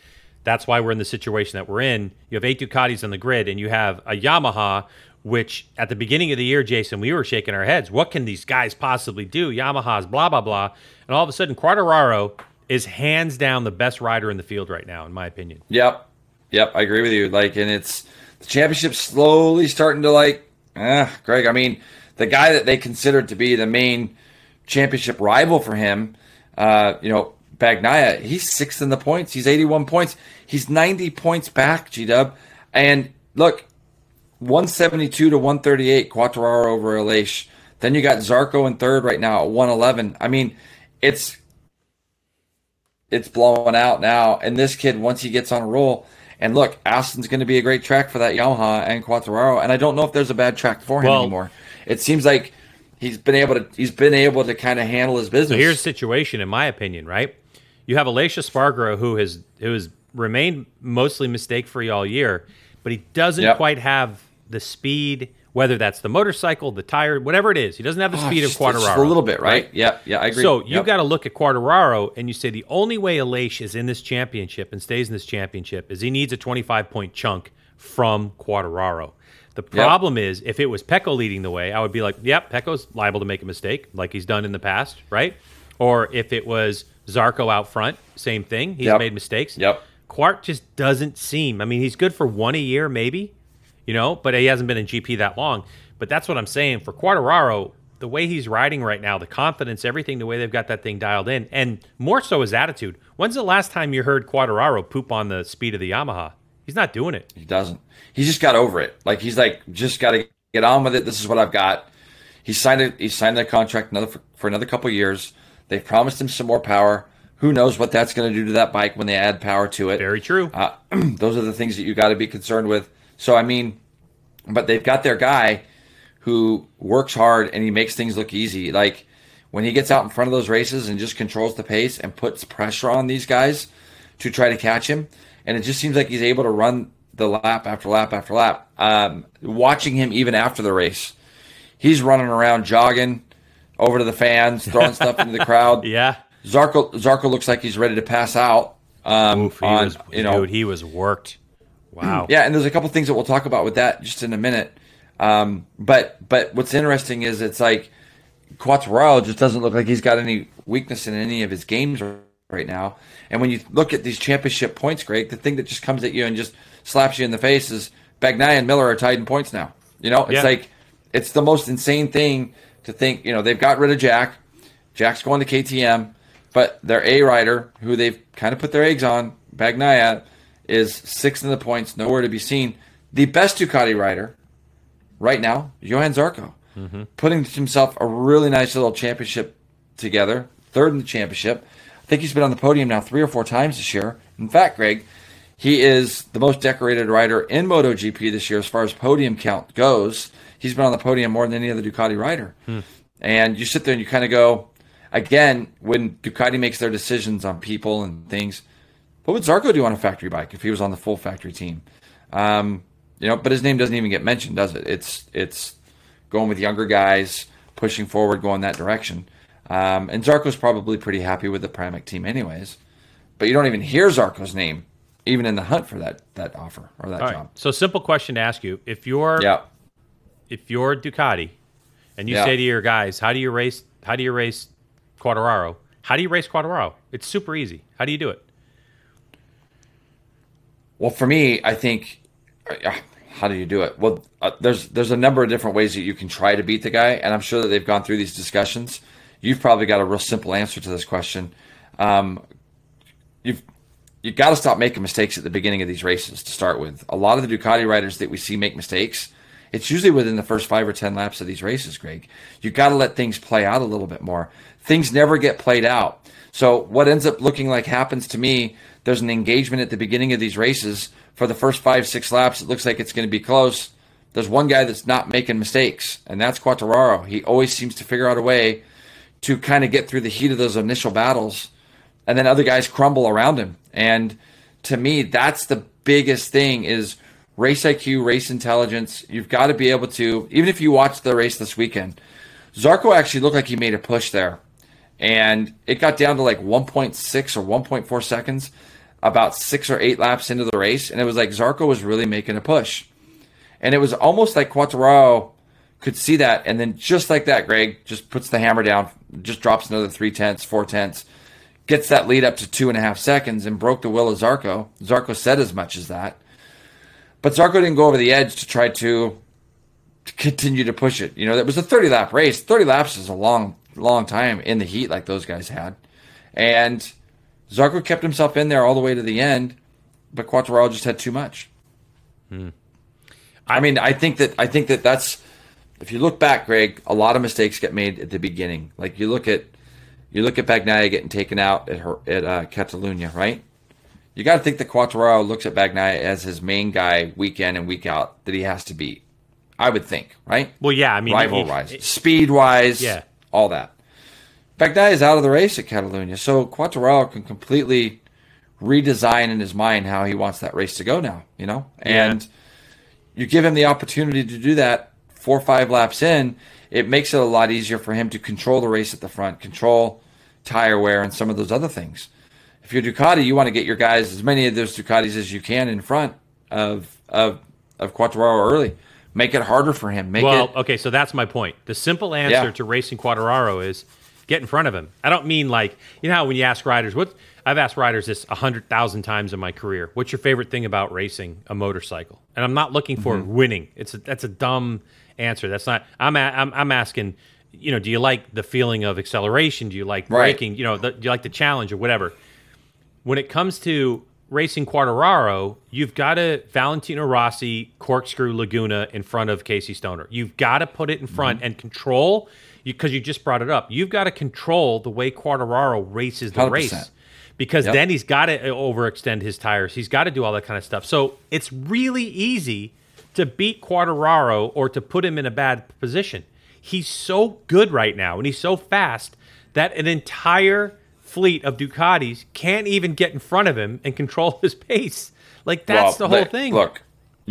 that's why we're in the situation that we're in. You have eight Ducatis on the grid, and you have a Yamaha, which at the beginning of the year, Jason, we were shaking our heads. What can these guys possibly do? Yamaha's blah, blah, blah. And all of a sudden, Quartararo is hands down the best rider in the field right now, in my opinion. Yep. Yep, I agree with you. Like, and it's the championship slowly starting to like, ah, Greg. I mean, the guy that they considered to be the main championship rival for him, uh, you know, Bagnaia, he's sixth in the points. He's 81 points. He's 90 points back, G Dub. And look, 172 to 138, Quartararo over Aleix. Then you got Zarco in third right now at 111. I mean, it's it's blowing out now. And this kid, once he gets on a roll, and look, Assen's going to be a great track for that Yamaha and Quartararo. And I don't know if there's a bad track for him Well- anymore. It seems like he's been able to he's been able to kind of handle his business. So here's the situation, in my opinion, right? You have Aleix Espargaro, who has who has remained mostly mistake free all year. but he doesn't Yep. quite have the speed. Whether that's the motorcycle, the tire, whatever it is, he doesn't have the Oh, speed just- of Quartararo. just a little bit, right? Yeah, yeah, I agree. So you Yep. got to look at Quartararo and you say the only way Aleix is in this championship and stays in this championship is he needs a 25 point chunk from Quartararo. The problem is if it was Pecco leading the way, I would be like, yep, Pecco's liable to make a mistake like he's done in the past, right? Or if it was Zarco out front, same thing. He's Yep. made mistakes. Yep. Quart just doesn't seem. I mean, he's good for one a year, maybe, you know, but he hasn't been in GP that long. But that's what I'm saying for Quartararo. The way he's riding right now, the confidence, everything, the way they've got that thing dialed in, and more so his attitude. When's the last time you heard Quartararo poop on the speed of the Yamaha? He's not doing it. He doesn't. He just got over it. Like he's like, just got to get on with it. This is what I've got. He signed it. He signed that contract another for, for another couple of years. They've promised him some more power. Who knows what that's going to do to that bike when they add power to it? Very true. Uh, those are the things that you got to be concerned with. So I mean, but they've got their guy who works hard and he makes things look easy. Like when he gets out in front of those races and just controls the pace and puts pressure on these guys to try to catch him, and it just seems like he's able to run the lap after lap after lap. Um, watching him even after the race, he's running around jogging over to the fans, throwing stuff into the crowd. yeah. Zarco Zarco looks like he's ready to pass out. Um, Oof, he on, was, you know, dude, he was worked. Wow. yeah, and there's a couple things that we'll talk about with that just in a minute. Um, but but what's interesting is it's like Quartararo just doesn't look like he's got any weakness in any of his games right now. And when you look at these championship points, Greg, the thing that just comes at you and just slaps you in the face is Bagnaia and Miller are tied in points now. You know, it's Yeah. like it's the most insane thing to think. You know, they've got rid of Jack. Jack's going to KTM, but their A rider, who they've kind of put their eggs on, Bagnaia, is sixth in the points, nowhere to be seen. The best Ducati rider right now, Johann Zarco, mm-hmm. putting himself a really nice little championship together, third in the championship. I think he's been on the podium now three or four times this year. In fact, Greg, he is the most decorated rider in MotoGP this year as far as podium count goes. He's been on the podium more than any other Ducati rider. Hmm. And you sit there and you kind of go, again, when Ducati makes their decisions on people and things, what would Zarco do on a factory bike if he was on the full factory team? Um, you know, but his name doesn't even get mentioned, does it? It's it's going with younger guys, pushing forward, going that direction. Um, and Zarco's probably pretty happy with the Pramac team, anyways. But you don't even hear Zarco's name, even in the hunt for that that offer or that All right. job. So simple question to ask you: If you're Yeah, if you're Ducati, and you Yeah. say to your guys, "How do you race? How do you race Quartararo? How do you race Quartararo? It's super easy. How do you do it?" Well, for me, I think uh, how do you do it? Well, uh, there's there's a number of different ways that you can try to beat the guy, and I'm sure that they've gone through these discussions. You've probably got a real simple answer to this question. Um, you've you got to stop making mistakes at the beginning of these races to start with. A lot of the Ducati riders that we see make mistakes, it's usually within the first five or ten laps of these races. Greg, you've got to let things play out a little bit more. Things never get played out. So what ends up looking like happens to me, there's an engagement at the beginning of these races. For the first five, six laps, it looks like it's going to be close. There's one guy that's not making mistakes, and that's Quartararo. He always seems to figure out a way to kind of get through the heat of those initial battles, and then other guys crumble around him. And to me, that's the biggest thing is race IQ, race intelligence. You've got to be able to, even if you watch the race this weekend, Zarco actually looked like he made a push there. And it got down to like 1.6 or 1.4 seconds, about six or eight laps into the race. And it was like Zarco was really making a push. And it was almost like Quartararo could see that. And then just like that, Greg just puts the hammer down, just drops another three tenths, four tenths, gets that lead up to two and a half seconds and broke the will of Zarco. Zarco said as much as that. But Zarco didn't go over the edge to try to, to continue to push it. You know, that was a 30 lap race. 30 laps is a long, long time in the heat like those guys had. And Zarco kept himself in there all the way to the end, but Quartararo just had too much. I mean, I think that I think that that's if you look back, Greg, a lot of mistakes get made at the beginning. Like you look at you look at Bagnaia getting taken out at her at uh, Catalunya, right? You got to think that Quartararo looks at Bagnaia as his main guy week in and week out that he has to beat. I would think, right? Well, yeah. I mean, rival wise, speed wise, Yeah. all that. Bagnaia is out of the race at Catalunya, so Quartararo can completely redesign in his mind how he wants that race to go now. You know, and you give him the opportunity to do that four or five laps in, it makes it a lot easier for him to control the race at the front, control tire wear, and some of those other things. If you're Ducati, you want to get your guys as many of those Ducatis as you can in front of of of Quartararo early. Make it harder for him. Make well, it, okay, so that's my point. The simple answer Yeah. to racing Quadraro is get in front of him. I don't mean like you know how when you ask riders what I've asked riders this a hundred thousand times in my career. What's your favorite thing about racing a motorcycle? And I'm not looking for Mm-hmm. winning. It's a, that's a dumb answer. That's not. I'm a, I'm, I'm asking. You know, do you like the feeling of acceleration? Do you like Right. braking? You know, the, do you like the challenge or whatever? when it comes to racing Quartararo, you've got to Valentino Rossi corkscrew Laguna in front of Casey Stoner. You've got to put it in front Mm-hmm. and control because you, just brought it up. You've got to control the way Quartararo races the 100%. race because Yep. then he's got to uh, overextend his tires. He's got to do all that kind of stuff. So it's really easy to beat Quartararo or to put him in a bad position. He's so good right now and he's so fast that an entire fleet of Ducatis can't even get in front of him and control his pace. Like that's Well, the whole look- thing. Look,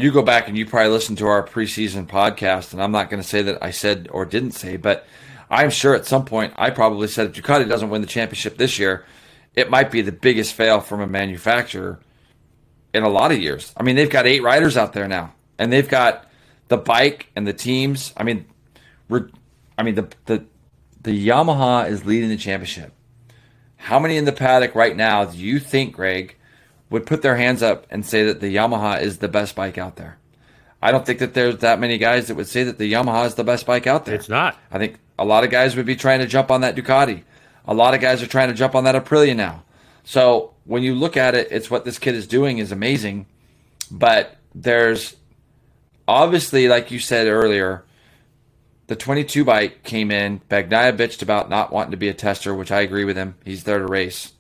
you go back and you probably listen to our preseason podcast, and I'm not going to say that I said or didn't say, but I'm sure at some point I probably said if Ducati doesn't win the championship this year, it might be the biggest fail from a manufacturer in a lot of years. I mean, they've got eight riders out there now, and they've got the bike and the teams. I mean, we're, I mean the the the Yamaha is leading the championship. How many in the paddock right now do you think, Greg, would put their hands up and say that the Yamaha is the best bike out there? I don't think that there's that many guys that would say that the Yamaha is the best bike out there. it's not. I think a lot of guys would be trying to jump on that Ducati. A lot of guys are trying to jump on that Aprilia now. So when you look at it, it's what this kid is doing is amazing. But there's obviously, like you said earlier, the 22 bike came in. Bagnaia bitched about not wanting to be a tester, which I agree with him. He's there to race.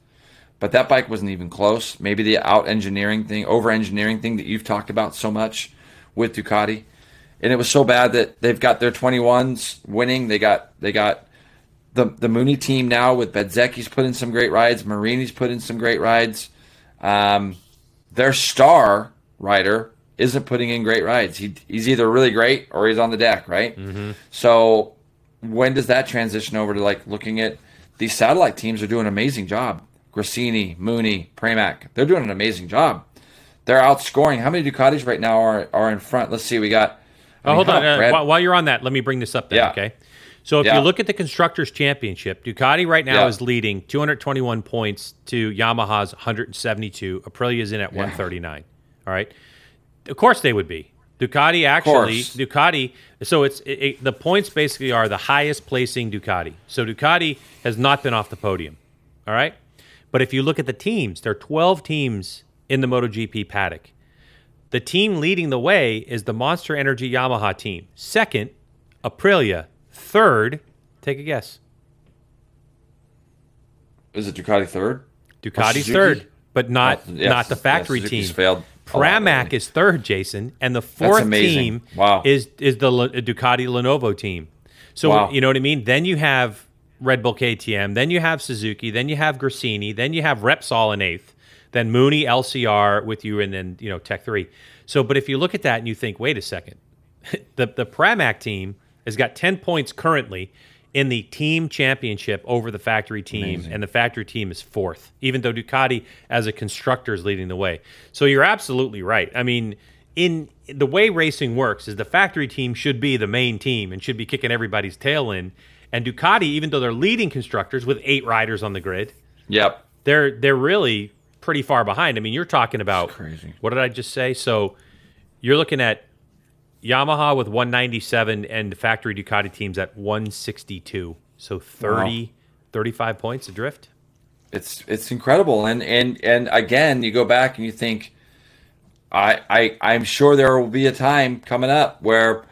But that bike wasn't even close. Maybe the out engineering thing, over engineering thing that you've talked about so much with Ducati. And it was so bad that they've got their 21s winning. They got they got the the Mooney team now with Bezzecchi's put in some great rides. Marini's put in some great rides. Um, their star rider isn't putting in great rides. He, he's either really great or he's on the deck, right? So when does that transition over to like looking at these satellite teams are doing an amazing job. Gresini, Mooney, Pramac, they're doing an amazing job. They're outscoring. How many Ducatis right now are are in front? Let's see. We got. I Oh, mean, hold on. Uh, Brad- while, you're on that, let me bring this up then, Yeah. okay? So if Yeah. you look at the Constructors' Championship, Ducati right now Yeah. is leading 221 points to Yamaha's 172. Aprilia's in at 139. All right. Of course they would be. Ducati actually. Ducati. So it's it, it- the points basically are the highest placing Ducati. So Ducati has not been off the podium. All right. But if you look at the teams, there are 12 teams in the MotoGP paddock. The team leading the way is the Monster Energy Yamaha team. Second, Aprilia. Third, take a guess. is it Ducati third? Ducati's third, but not Oh, yes, not the factory Suzuki's team. failed lot Pramac is third, Jason, and the fourth team Wow. is is the Ducati Lenovo team. So Wow. you know what I mean. Then you have Red Bull KTM, then you have Suzuki, then you have Gresini, then you have Repsol in eighth, then Mooney LCR with you, and then you know Tech three. So, but if you look at that and you think, wait a second, the the Pramac team has got ten points currently in the team championship over the factory team, and the factory team is fourth, even though Ducati as a constructor is leading the way. So you're absolutely right. I mean, in the way racing works, is the factory team should be the main team and should be kicking everybody's tail in. And Ducati, even though they're leading constructors with eight riders on the grid, Yep. they're they're really pretty far behind. I mean, you're talking about crazy. What did I just say? So you're looking at Yamaha with 197 and the factory Ducati teams at 162. So 30, 35 points adrift. It's it's incredible, and and and again, you go back and you think, I I I'm sure there will be a time coming up where,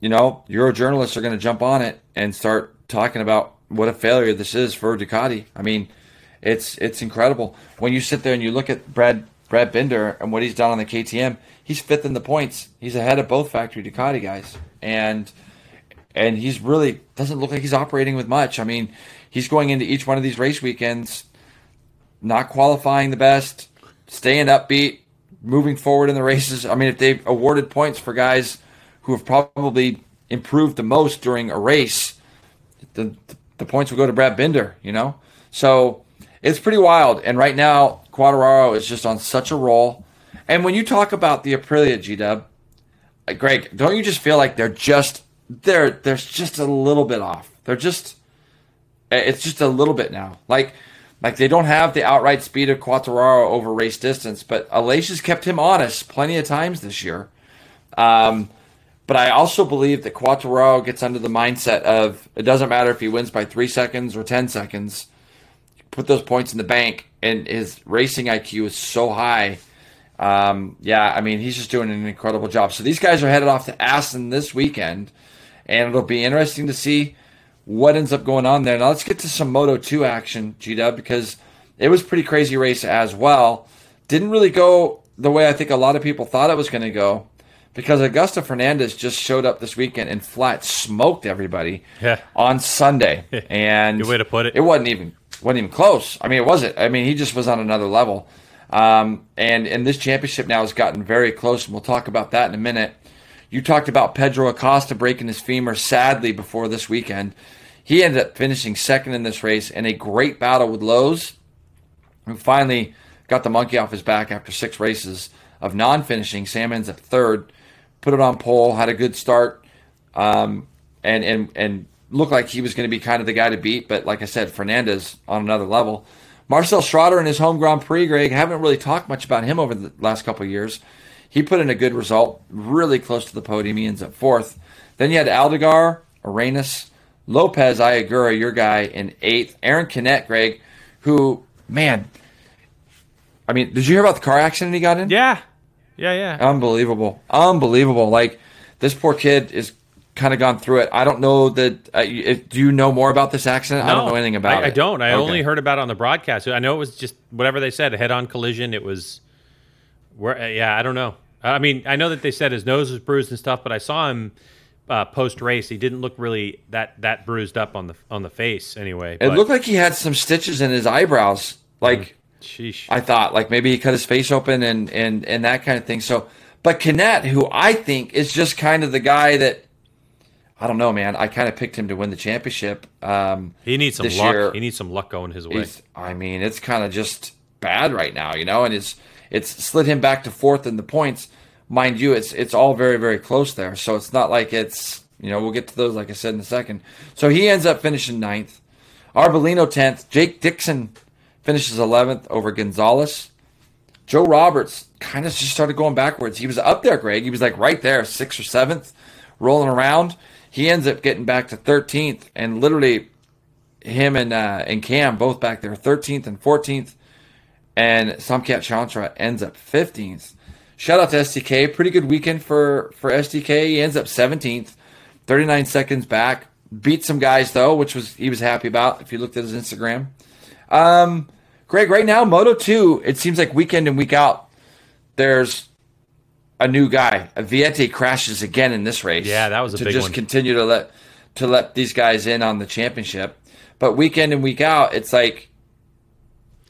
you know, Euro journalists are going to jump on it and start talking about what a failure this is for Ducati. I mean, it's it's incredible when you sit there and you look at Brad Brad Binder and what he's done on the KTM. He's fifth in the points. He's ahead of both factory Ducati guys, and and he's really doesn't look like he's operating with much. I mean, he's going into each one of these race weekends, not qualifying the best, staying upbeat, moving forward in the races. I mean, if they've awarded points for guys who have probably improved the most during a race, the the points will go to Brad Binder. You know, so it's pretty wild. And right now, Quartararo is just on such a roll. And when you talk about the Aprilia G Dub, Greg, don't you just feel like they're just they're there's just a little bit off. They're just it's just a little bit now. Like like they don't have the outright speed of Quartararo over race distance, but Aleix's kept him honest plenty of times this year. Um, but I also believe that Quartararo gets under the mindset of it doesn't matter if he wins by three seconds or ten seconds. Put those points in the bank, and his racing IQ is so high. Um, yeah, I mean he's just doing an incredible job. So these guys are headed off to Assen this weekend, and it'll be interesting to see what ends up going on there. Now let's get to some Moto 2 action, G Dub, because it was pretty crazy race as well. Didn't really go the way I think a lot of people thought it was going to go because Augusto Fernandez just showed up this weekend and flat smoked everybody yeah. on Sunday. And good way to put it. It wasn't even wasn't even close. I mean, it wasn't. I mean, he just was on another level. Um, and and this championship now has gotten very close, and we'll talk about that in a minute. You talked about Pedro Acosta breaking his femur sadly before this weekend. He ended up finishing second in this race in a great battle with Lowes, who finally got the monkey off his back after six races of non finishing. Sam ends up third, put it on pole, had a good start, um, and, and, and looked like he was going to be kind of the guy to beat. But like I said, Fernandez on another level. Marcel Schrotter in his home Grand Prix, Greg, haven't really talked much about him over the last couple years. He put in a good result, really close to the podium. He ends up fourth. Then you had Aldeguer, Arenas, Lopez Ai Ogura, your guy, in eighth. Aaron Canet, Greg, who, man, I mean, did you hear about the car accident he got in? Yeah. Yeah, yeah. Unbelievable. Unbelievable. Like, this poor kid is kind of gone through it. I don't know that. Uh, if, do you know more about this accident? No, I don't know anything about I, it. I don't. I Okay. only heard about it on the broadcast. I know it was just whatever they said, a head-on collision. It was where uh, yeah, I don't know. I mean, I know that they said his nose was bruised and stuff, but I saw him uh, post race. He didn't look really that that bruised up on the on the face anyway. It but- looked like he had some stitches in his eyebrows. Like, sheesh. I thought, like maybe he cut his face open and and and that kind of thing. So, but Canet, who I think is just kind of the guy that I don't know, man. I kind of picked him to win the championship. Um, he needs some luck. year- he needs some luck going his way. he's, I mean, it's kind of just bad right now, you know, and it's it's slid him back to fourth in the points. Mind you, it's it's all very very close there, so it's not like it's you know we'll get to those like I said in a second. So he ends up finishing ninth. Arbolino tenth. Jake Dixon finishes eleventh over Gonzalez. Joe Roberts kind of just started going backwards. He was up there, Greg. He was like right there, sixth or seventh, rolling around. He ends up getting back to 13th, and literally him and uh, and Cam both back there, 13th and 14th, and Somkiat Chantra ends up 15th. Shout out to SDK, pretty good weekend for for SDK. He ends up 17th, 39 seconds back. Beat some guys though, which was he was happy about. If you looked at his Instagram, um, Greg, right now Moto 2, it seems like weekend and week out, there's a new guy. Vietti crashes again in this race. Yeah, that was a to big just one. continue to let to let these guys in on the championship. But weekend and week out, it's like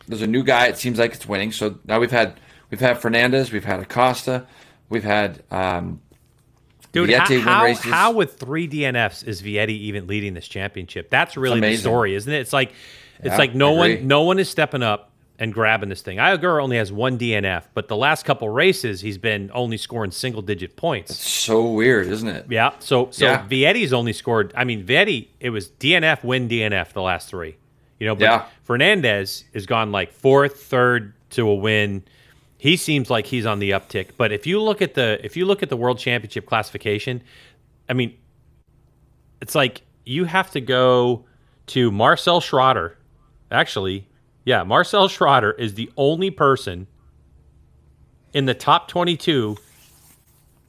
there's a new guy. It seems like it's winning. So now we've had we've had Fernandez, we've had Acosta, we've had um, Dude, Vietti how, win how, races. how with three DNFs is Vietti even leading this championship? That's really the story, isn't it? It's like it's Yeah, like no one no one is stepping up and grabbing this thing. Ai Ogura only has one DNF, but the last couple races he's been only scoring single digit points. so weird, isn't it? Yeah. So so Yeah. Vietti's only scored. I mean, Vietti it was DNF win DNF the last three. You know, but Yeah. Fernandez has gone like fourth, third to a win. He seems like he's on the uptick. But if you look at the if you look at the World Championship classification, I mean, it's like you have to go to Marcel Schrotter. Actually, yeah, Marcel Schrotter is the only person in the top 22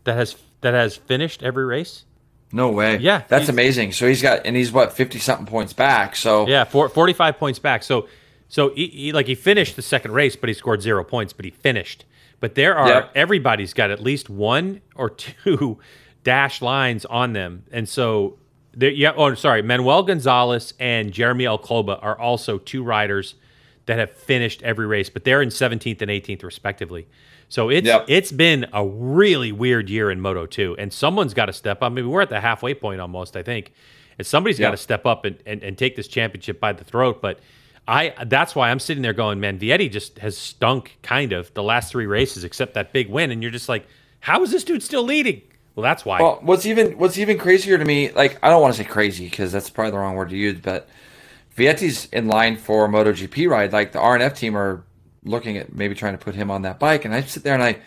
that has that has finished every race. No way. Yeah, that's amazing. So he's got and he's what fifty something points back. So Yeah, four, 45 points back. So so he, he like he finished the second race, but he scored zero points, but he finished. But there are Yep. everybody's got at least one or two dash lines on them, and so there. Yeah. Oh, sorry. Manuel Gonzalez and Jeremy Alcoba are also two riders that have finished every race, but they're in 17th and 18th respectively. So it's Yep. it's been a really weird year in Moto 2, and someone's got to step up. Maybe we're at the halfway point almost, I think. And somebody's got to step up and, and, and take this championship by the throat. But I that's why I'm sitting there going, man, Vietti just has stunk kind of the last three races, except that big win. And you're just like, how is this dude still leading? Well, that's why. Well, what's even what's even crazier to me, like I don't want to say crazy because that's probably the wrong word to use, but Vietti's in line for a MotoGP ride. Like the RNF team are looking at maybe trying to put him on that bike, and I sit there and I,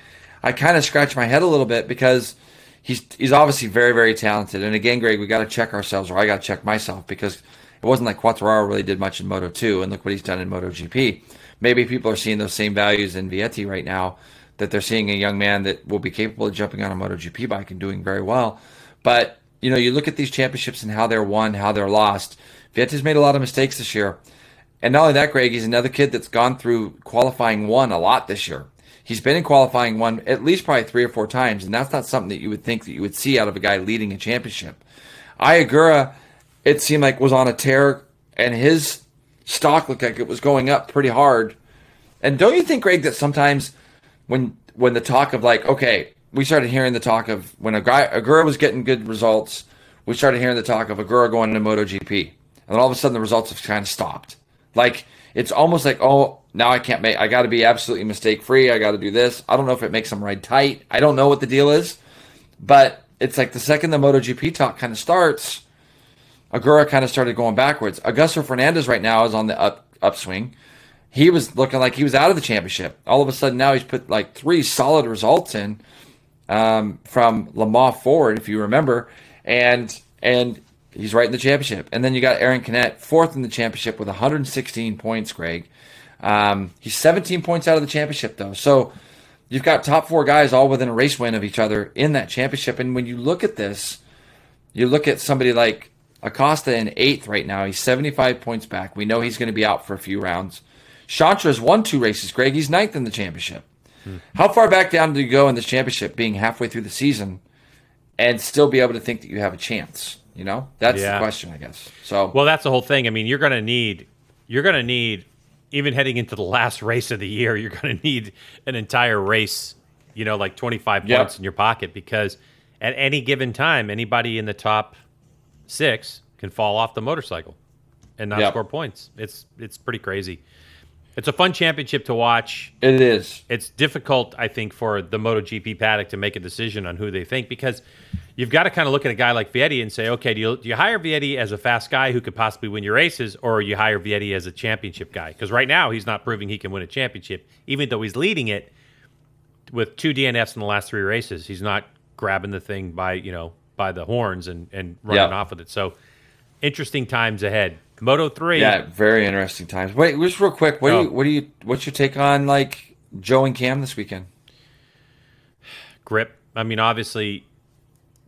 I kind of scratch my head a little bit because he's he's obviously very very talented. And again, Greg, we got to check ourselves, or I got to check myself because it wasn't like Quartararo really did much in Moto Two, and look what he's done in MotoGP. Maybe people are seeing those same values in Vietti right now that they're seeing a young man that will be capable of jumping on a MotoGP bike and doing very well. But you know, you look at these championships and how they're won, how they're lost. Vietti's made a lot of mistakes this year. And not only that, Greg, he's another kid that's gone through qualifying one a lot this year. He's been in qualifying one at least probably three or four times, and that's not something that you would think that you would see out of a guy leading a championship. Ai Ogura, it seemed like was on a tear, and his stock looked like it was going up pretty hard. And don't you think, Greg, that sometimes when when the talk of like, okay, we started hearing the talk of when a guy Ogura was getting good results, we started hearing the talk of Ogura going to MotoGP, and then all of a sudden the results have kind of stopped. Like it's almost like, oh, now I can't make. I got to be absolutely mistake free. I got to do this. I don't know if it makes them ride tight. I don't know what the deal is, but it's like the second the MotoGP talk kind of starts, Ogura kind of started going backwards. Augusto Fernandez right now is on the up upswing. He was looking like he was out of the championship. All of a sudden now he's put like three solid results in um, from Le Mans forward, if you remember, and and he's right in the championship. And then you got Aaron Canet fourth in the championship with 116 points. Greg, um, he's 17 points out of the championship though. So you've got top four guys all within a race win of each other in that championship. And when you look at this, you look at somebody like Acosta in eighth right now. He's 75 points back. We know he's going to be out for a few rounds. Chantra's won two races, Greg. He's ninth in the championship. How far back down do you go in this championship, being halfway through the season, and still be able to think that you have a chance? You know, that's Yeah. the question, I guess. So, Well, that's the whole thing. I mean, you're going to need, you're going to need, even heading into the last race of the year, you're going to need an entire race, you know, like 25 Yeah. points in your pocket because at any given time, anybody in the top six can fall off the motorcycle and not Yeah. score points. It's it's pretty crazy. It's a fun championship to watch. it is. It's difficult, I think, for the MotoGP paddock to make a decision on who they think because you've got to kind of look at a guy like Vietti and say, okay, do you, do you hire Vietti as a fast guy who could possibly win your races, or you hire Vietti as a championship guy? Because right now he's not proving he can win a championship, even though he's leading it with two DNFs in the last three races. He's not grabbing the thing by you know by the horns and and running Yeah. off with it. So interesting times ahead. Moto three. Yeah, very interesting times. Wait, just real quick. What do Oh. you? What do you? What's your take on like Joe and Cam this weekend? grip. I mean, obviously,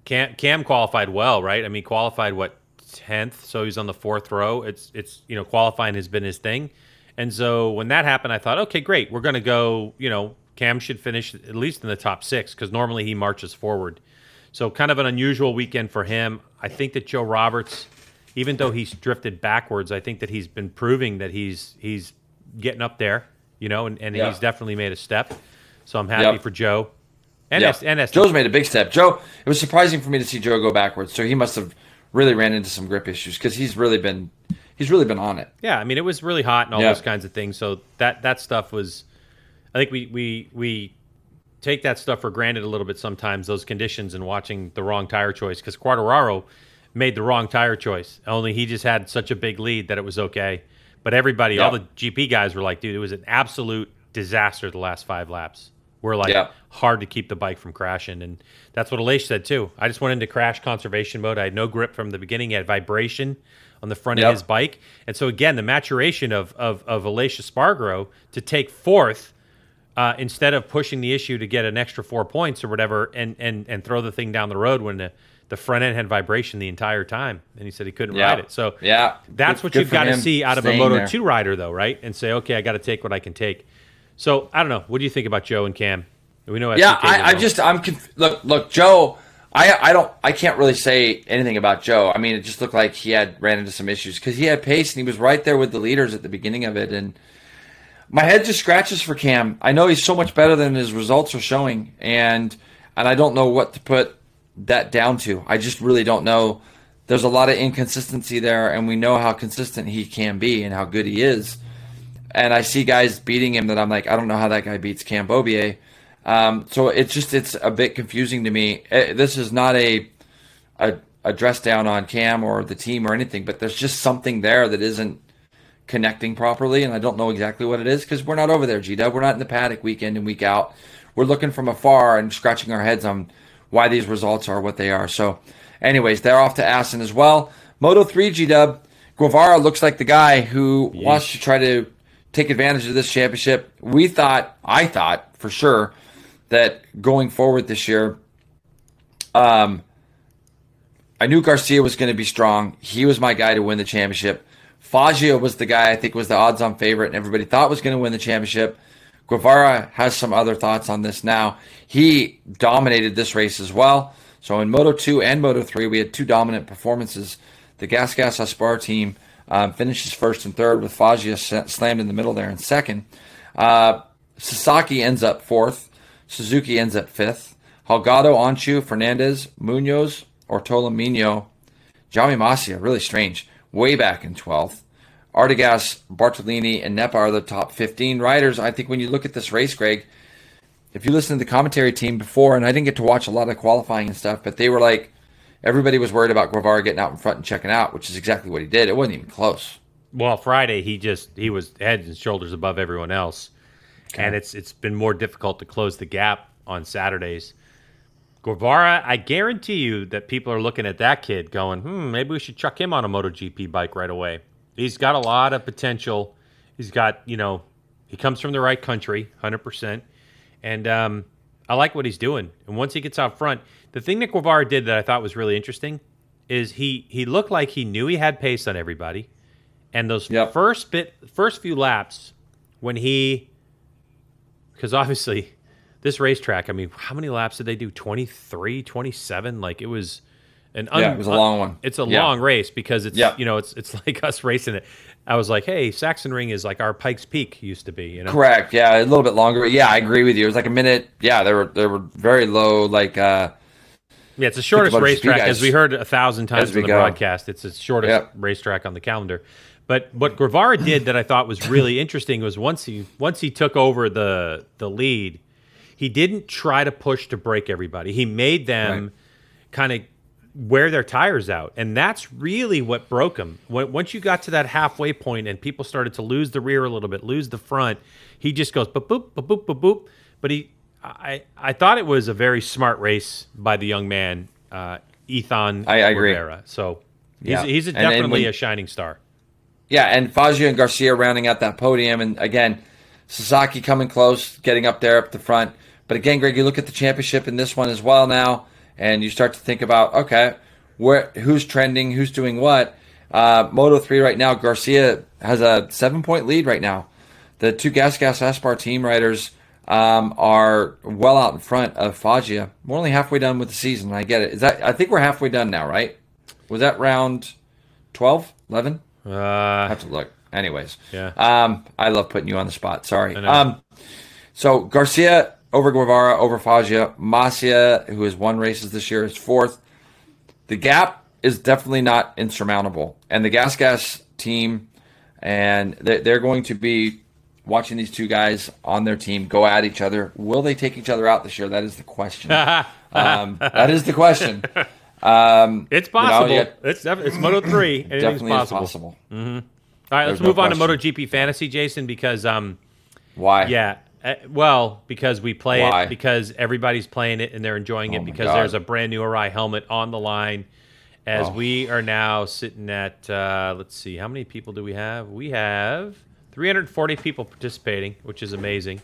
Cam Cam qualified well, right? I mean, qualified what tenth, so he's on the fourth row. It's it's you know qualifying has been his thing, and so when that happened, I thought, okay, great, we're gonna go. You know, Cam should finish at least in the top six because normally he marches forward. So kind of an unusual weekend for him. I think that Joe Roberts, even though he's drifted backwards, I think that he's been proving that he's he's getting up there. You know, and, and Yeah. he's definitely made a step. So I'm happy Yep. for Joe. And Yeah. S- and S- Joe's made a big step. Joe, it was surprising for me to see Joe go backwards. So he must have really ran into some grip issues because he's really been he's really been on it. Yeah, I mean it was really hot and all Yeah. those kinds of things. So that that stuff was, I think we we we take that stuff for granted a little bit sometimes. Those conditions and watching the wrong tire choice because Quartararo made the wrong tire choice. Only he just had such a big lead that it was okay. But everybody, all the GP guys were like, dude, it was an absolute disaster the last five laps. We're like Yeah. hard to keep the bike from crashing, and that's what Aleix said too. I just went into crash conservation mode. I had no grip from the beginning. I had vibration on the front of his bike, and so again, the maturation of of of Aleix Espargaro to take fourth uh, instead of pushing the issue to get an extra four points or whatever, and and and throw the thing down the road when the the front end had vibration the entire time, and he said he couldn't Yeah. ride it. So Yeah. that's Good- what good you've got to see out of a Moto there. Two rider, though, right? And say, okay, I got to take what I can take. So I don't know. What do you think about Joe and Cam? We know. Yeah, FCK I, I just I'm conf- look look Joe. I I don't I can't really say anything about Joe. I mean, it just looked like he had ran into some issues because he had pace and he was right there with the leaders at the beginning of it, and my head just scratches for Cam. I know he's so much better than his results are showing, and and I don't know what to put that down to. I just really don't know. There's a lot of inconsistency there, and we know how consistent he can be and how good he is. And I see guys beating him that I'm like, I don't know how that guy beats Cam Beaubier. Um, so it's just it's a bit confusing to me. Eh, this is not a, a a dress down on Cam or the team or anything, but there's just something there that isn't connecting properly, and I don't know exactly what it is because we're not over there, G. We're not in the paddock week in and week out. We're looking from afar and scratching our heads on why these results are what they are. So, anyways, they're off to Assen as well. Moto 3 G Dub. Guevara looks like the guy who Yeesh. wants to try to take advantage of this championship. We thought, I thought for sure, that going forward this year, um, I knew Garcia was going to be strong. He was my guy to win the championship. Foggia was the guy I think was the odds on favorite, and everybody thought was going to win the championship. Guevara has some other thoughts on this now. He dominated this race as well. So in Moto 2 and Moto 3, we had two dominant performances. The Gas Gas Aspar team um, finishes first and third, with Foggia slammed in the middle there in second. Uh, Sasaki ends up fourth. Suzuki ends up fifth. Holgado, Öncü, Fernandez, Munoz, Ortola Migno, Jaume Masia, really strange, way back in 12th. Artigas, Bartolini, and Nepa are the top 15 riders. I think when you look at this race, Greg, if you listen to the commentary team before, and I didn't get to watch a lot of qualifying and stuff, but they were like, everybody was worried about Guevara getting out in front and checking out, which is exactly what he did. It wasn't even close. Well, Friday he just he was heads and shoulders above everyone else, okay. and it's it's been more difficult to close the gap on Saturdays. Guevara, I guarantee you that people are looking at that kid going, hmm, maybe we should chuck him on a MotoGP bike right away. He's got a lot of potential. He's got, you know, he comes from the right country, 100%. And um, I like what he's doing. And once he gets out front, the thing that Guevara did that I thought was really interesting is he he looked like he knew he had pace on everybody. And those yep. first bit first few laps when he because obviously this racetrack, I mean, how many laps did they do? 23, 27? Like it was an un- yeah, it was a long one. It's a yeah. long race because it's yeah. you know, it's it's like us racing it. I was like, hey, Sachsenring is like our Pikes Peak used to be, you know. Correct. Yeah, a little bit longer. Yeah, I agree with you. It was like a minute. Yeah, they were they were very low like uh yeah, it's the shortest racetrack, as we heard a thousand times in the go. broadcast. It's the shortest yep. racetrack on the calendar. But what Guevara did that I thought was really interesting was once he once he took over the the lead, he didn't try to push to break everybody. He made them right. kind of wear their tires out, and that's really what broke him. When, once you got to that halfway point and people started to lose the rear a little bit, lose the front, he just goes boop boop boop boop boop boop. But he, I, I thought it was a very smart race by the young man, uh, Izan I, I agree. So he's yeah. he's a, definitely and, and a shining star. Yeah, and Foggia and Garcia rounding out that podium, and again, Sasaki coming close, getting up there up the front. But again, Greg, you look at the championship in this one as well now, and you start to think about okay, where who's trending, who's doing what. Uh, Moto three right now, Garcia has a seven point lead right now. The two Gas Gas Aspar team riders um, are well out in front of Foggia. We're only halfway done with the season. I get it. Is that I think we're halfway done now, right? Was that round 12, 11? Uh, I have to look. Anyways, yeah. Um, I love putting you on the spot. Sorry. Um, so Garcia over Guevara, over Foggia. Masia, who has won races this year, is fourth. The gap is definitely not insurmountable. And the Gas Gas team, and they're going to be watching these two guys on their team go at each other. Will they take each other out this year? That is the question. um, that is the question. Um, it's possible. You know, it's def- it's Moto three. Definitely possible. possible. Mm-hmm. All right, There's let's move no on to MotoGP Fantasy, Jason, because um, why? Yeah, uh, well, because we play Why? it, because everybody's playing it and they're enjoying it, oh because there's a brand new Arai helmet on the line. As oh. we are now sitting at, uh, let's see, how many people do we have? We have 340 people participating, which is amazing.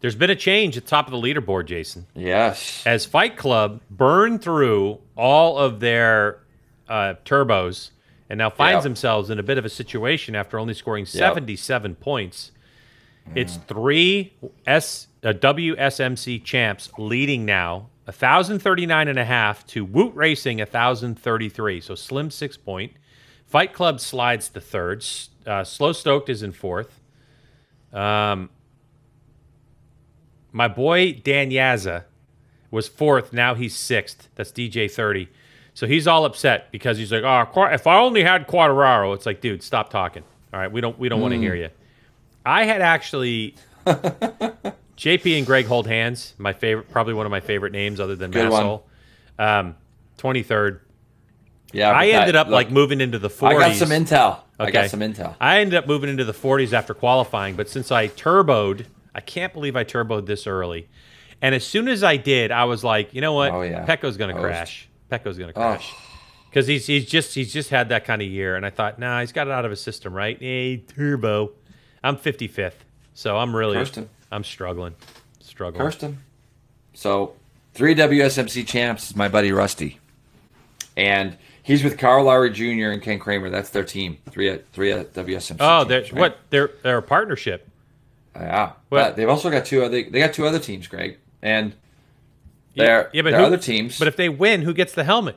There's been a change at the top of the leaderboard, Jason. Yes. As Fight Club burned through all of their uh, turbos and now finds yep. themselves in a bit of a situation after only scoring 77 yep. points it's three S uh, WSMC champs leading now, 1,039 and a half to Woot Racing, 1,033. So slim six point. Fight Club slides to third. Uh, Slow Stoked is in fourth. Um, my boy Dan Yaza was fourth. Now he's sixth. That's DJ thirty. So he's all upset because he's like, "Oh, if I only had Quadraro." It's like, dude, stop talking. All right, we don't we don't want to hear you. I had actually JP and Greg hold hands. My favorite, probably one of my favorite names, other than Good. Massol. Um, Twenty third. Yeah, I but that- ended up look, like moving into the 40s. I got some intel. Okay. I got some intel. I ended up moving into the 40s after qualifying, but since I turboed, I can't believe I turboed this early. And as soon as I did, I was like, you know what? Oh, yeah. Pecco's going to crash. Pecco's going to crash. Because he's he's just he's just had that kind of year, and I thought, nah, he's got it out of his system, right? Hey, turbo. I'm 55th, so I'm really him. I'm struggling, struggling. Him. So, three WSMC champs is my buddy Rusty, and he's with Carl Lowry Jr. and Ken Kramer. That's their team. Three three WSMC. Oh, they're champs, right? what? They're they're a partnership. Yeah, Well- but they've also got two other. They got two other teams, Greg, and they're yeah, but who- other teams. But if they win, who gets the helmet?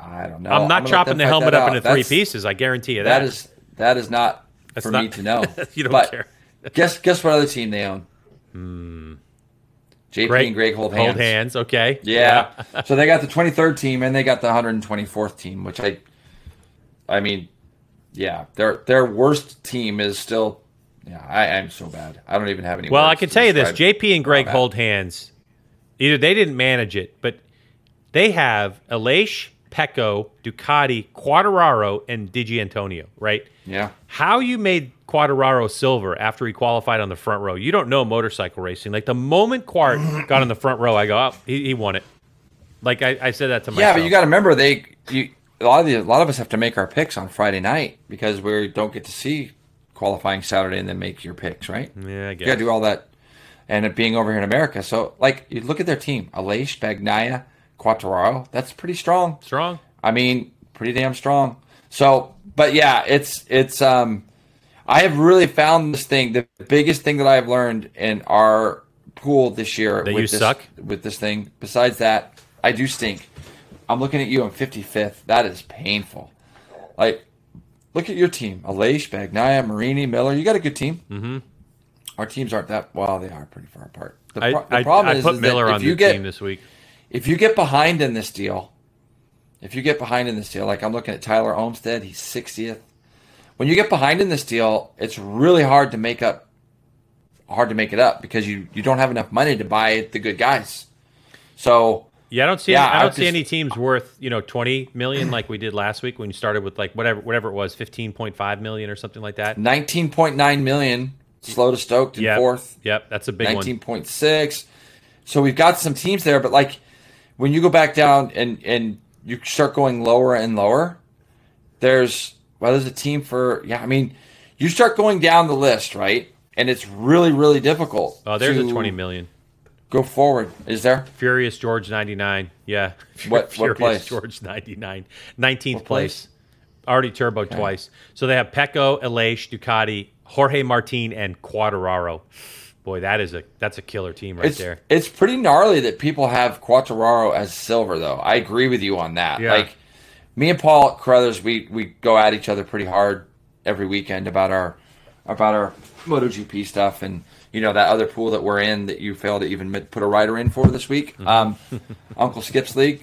I don't know, I'm not let chopping the helmet up out. into three pieces. I guarantee you that. That is that is not That's for not- me to know. You don't but care. guess guess what other team they own? Hmm. JP Greg- and Greg hold hands. Hold hands, okay. Yeah. so they got the 23rd team and they got the 124th team, which I, I mean, yeah, their their worst team is still. Yeah, I am so bad. I don't even have any. Well, I can tell you this: JP and Greg hold hands. Either they didn't manage it, but they have Aleix, Pecco, Ducati, Quadraro, and Di Giannantonio. Right? Yeah, How you made Quadraro silver after he qualified on the front row? You don't know motorcycle racing. Like the moment Quart got on the front row, I go, oh, he, he won it. Like I, I said that to myself. yeah, but you got to remember they you a lot of the a lot of us have to make our picks on Friday night because we don't get to see qualifying Saturday and then make your picks, right? Yeah, I You got to do all that, and it being over here in America. So, like, you look at their team: Aleix, Bagnaia, Quartararo. That's pretty strong. Strong. I mean, pretty damn strong. So, but yeah, it's it's. um I have really found this thing. The biggest thing that I've learned in our pool this year That with you this, suck? with this thing. Besides that, I do stink. I'm looking at you. I'm 55th. That is painful. Like, look at your team: Aleix, Bagnaia, Marini, Miller. You got a good team. Mm-hmm. Our teams aren't that well. They are pretty far apart. The, I, pro- the I, problem I is, put is Miller on you the get team this week. If you get behind in this deal, if you get behind in this deal, like I'm looking at Tyler Olmstead, he's 60th. When you get behind in this deal, it's really hard to make up, hard to make it up because you you don't have enough money to buy the good guys. So Yeah, I don't see. Yeah, any, I I don't see just- any teams worth you know twenty million like we did last week when you started with like whatever whatever it was, fifteen point five million or something like that. 19.9 million, slow to Stoked in Yep. fourth. Yep, that's a big one. 19.6. So we've got some teams there, but like when you go back down and and you start going lower and lower, there's well, there's a team for yeah. I mean, you start going down the list, right? And it's really really difficult. Oh, there's a twenty million. Go forward. Is there? Furious George ninety nine. Yeah. What- what Furious place? George ninety nine. Nineteenth place? place. Already turbo twice. So they have Pecco, Aleix, Ducati, Jorge Martin, and Quadraro. Boy, that is a that's a killer team right It's there. it's pretty gnarly that people have Quartararo as silver, though. I agree with you on that. Yeah. Like me and Paul Carruthers, we we go at each other pretty hard every weekend about our about our MotoGP stuff, and you know that other pool that we're in that you failed to even put a rider in for this week, Mm-hmm. um, Uncle Skip's league.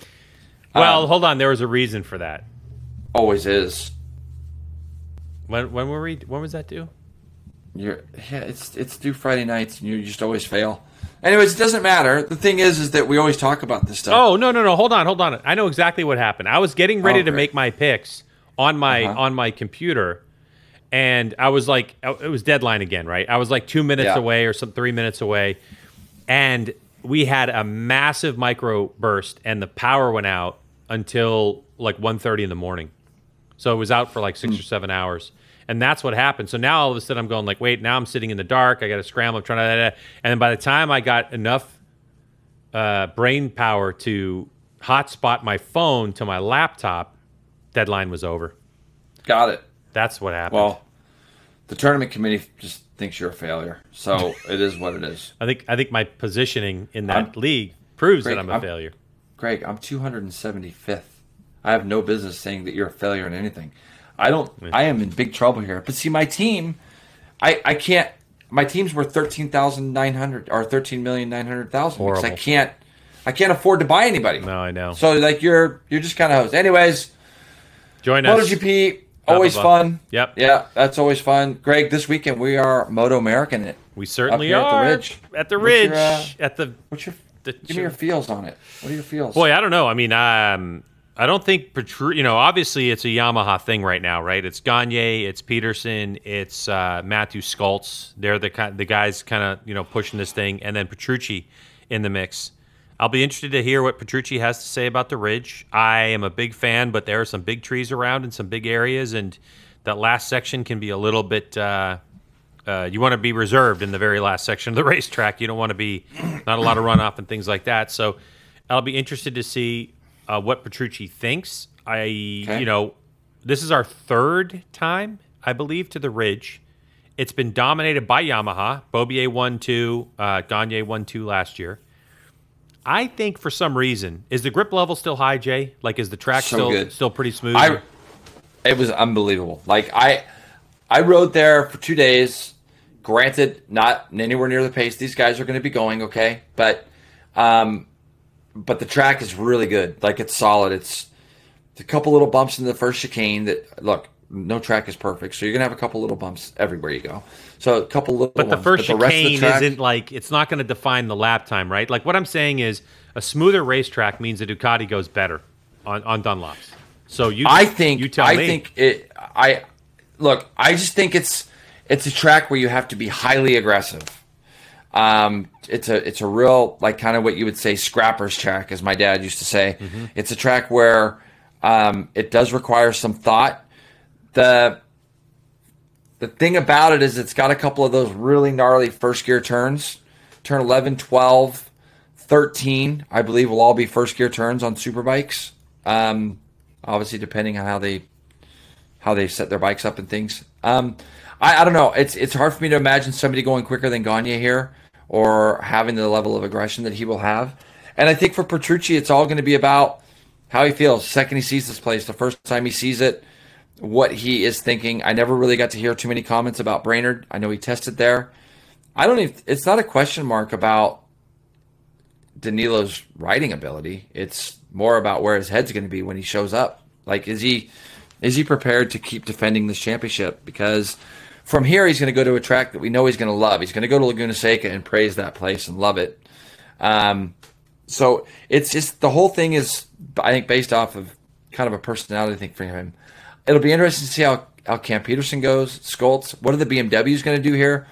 Well, um, hold on. There was a reason for that. Always is. When when were we? When was that due? You're yeah, it's it's due Friday nights, and you just always fail. Anyways, it doesn't matter. The thing is, is that we always talk about this stuff. Oh no no no! Hold on hold on! I know exactly what happened. I was getting ready Oh, to make my picks on my Uh-huh. on my computer, and I was like, it was deadline again, right? I was like two minutes Yeah. away or some three minutes away, and we had a massive micro burst, and the power went out until like 1.30 in the morning. So it was out for like six or seven hours. And that's what happened. So now all of a sudden I'm going like, wait, now I'm sitting in the dark. I got to scramble. I'm trying to, and then by the time I got enough uh, brain power to hotspot my phone to my laptop, deadline was over. got it. That's what happened. Well, the tournament committee just thinks you're a failure, so it is what it is. I think I think my positioning in that I'm- league proves Greg, that I'm a I'm- failure. Greg, I'm 275th. I have no business saying that you're a failure in anything. I don't. I am in big trouble here. But see, my team, I I can't my team's worth thirteen thousand nine hundred or thirteen million nine hundred thousand. Because I can't, I can't afford to buy anybody. No, I know. So like you're you're just kind of host. Anyways, Join us. MotoGP always fun. Yep. Yeah, that's always fun. Greg, this weekend we are Moto American. It. We certainly are at the Ridge. At the ridge. your, uh, at the What's your The give me your feels on it? What are your feels? boy. I don't know. I mean, um, I don't think Petru- You know, obviously it's a Yamaha thing right now, right? It's Gagne, it's Petersen, it's uh, Matthew Scholtz. They're the ki- the guys kind of you know pushing this thing, and then Petrucci in the mix. I'll be interested to hear what Petrucci has to say about the ridge. I am a big fan, but there are some big trees around in some big areas, and that last section can be a little bit. Uh, uh, you want to be reserved in the very last section of the racetrack. You don't want to be not a lot of runoff and things like that. So I'll be interested to see uh, what Petrucci thinks. I, you know, this is our third time, I believe, to the Ridge. It's been dominated by Yamaha. Beaubier won two, uh, Gagne won two last year. I think for some reason is the grip level still high, Jay? Like, is the track So still good. still pretty smooth? I it was unbelievable. Like I I rode there for two days. Granted, not anywhere near the pace these guys are going to be going. Okay, but um, but the track is really good. Like it's solid. It's, it's a couple little bumps in the first chicane. That look, no track is perfect, so you're gonna have a couple little bumps everywhere you go. So a couple little. But the ones. first of the chicane track- isn't like it's not going to define the lap time, right? Like what I'm saying is a smoother racetrack means the Ducati goes better on on Dunlops. So you, I think you tell I me. think it. I look. I just think it's it's a track where you have to be highly aggressive. Um, it's a it's a real like kind of what you would say scrappers track, as my dad used to say. Mm-hmm. It's a track where um, it does require some thought. The the thing about it is it's got a couple of those really gnarly first gear turns. Turn 11, 12, 13, I believe will all be first gear turns on super bikes. Um, obviously depending on how they how they set their bikes up and things. Um, I, I don't know. It's it's hard for me to imagine somebody going quicker than Gagne here or having the level of aggression that he will have. And I think for Petrucci, it's all going to be about how he feels. Second he sees this place, the first time he sees it, what he is thinking. I never really got to hear too many comments about Brainerd. I know he tested there. I don't even. It's not a question mark about Danilo's writing ability. It's more about where his head's going to be when he shows up. Like, is he is he prepared to keep defending this championship? Because from here, he's going to go to a track that we know he's going to love. He's going to go to Laguna Seca and praise that place and love it. Um, so it's just the whole thing is, I think, based off of kind of a personality thing for him. It'll be interesting to see how how Cam Petersen goes. Scholtz. What are the BMWs going to do here?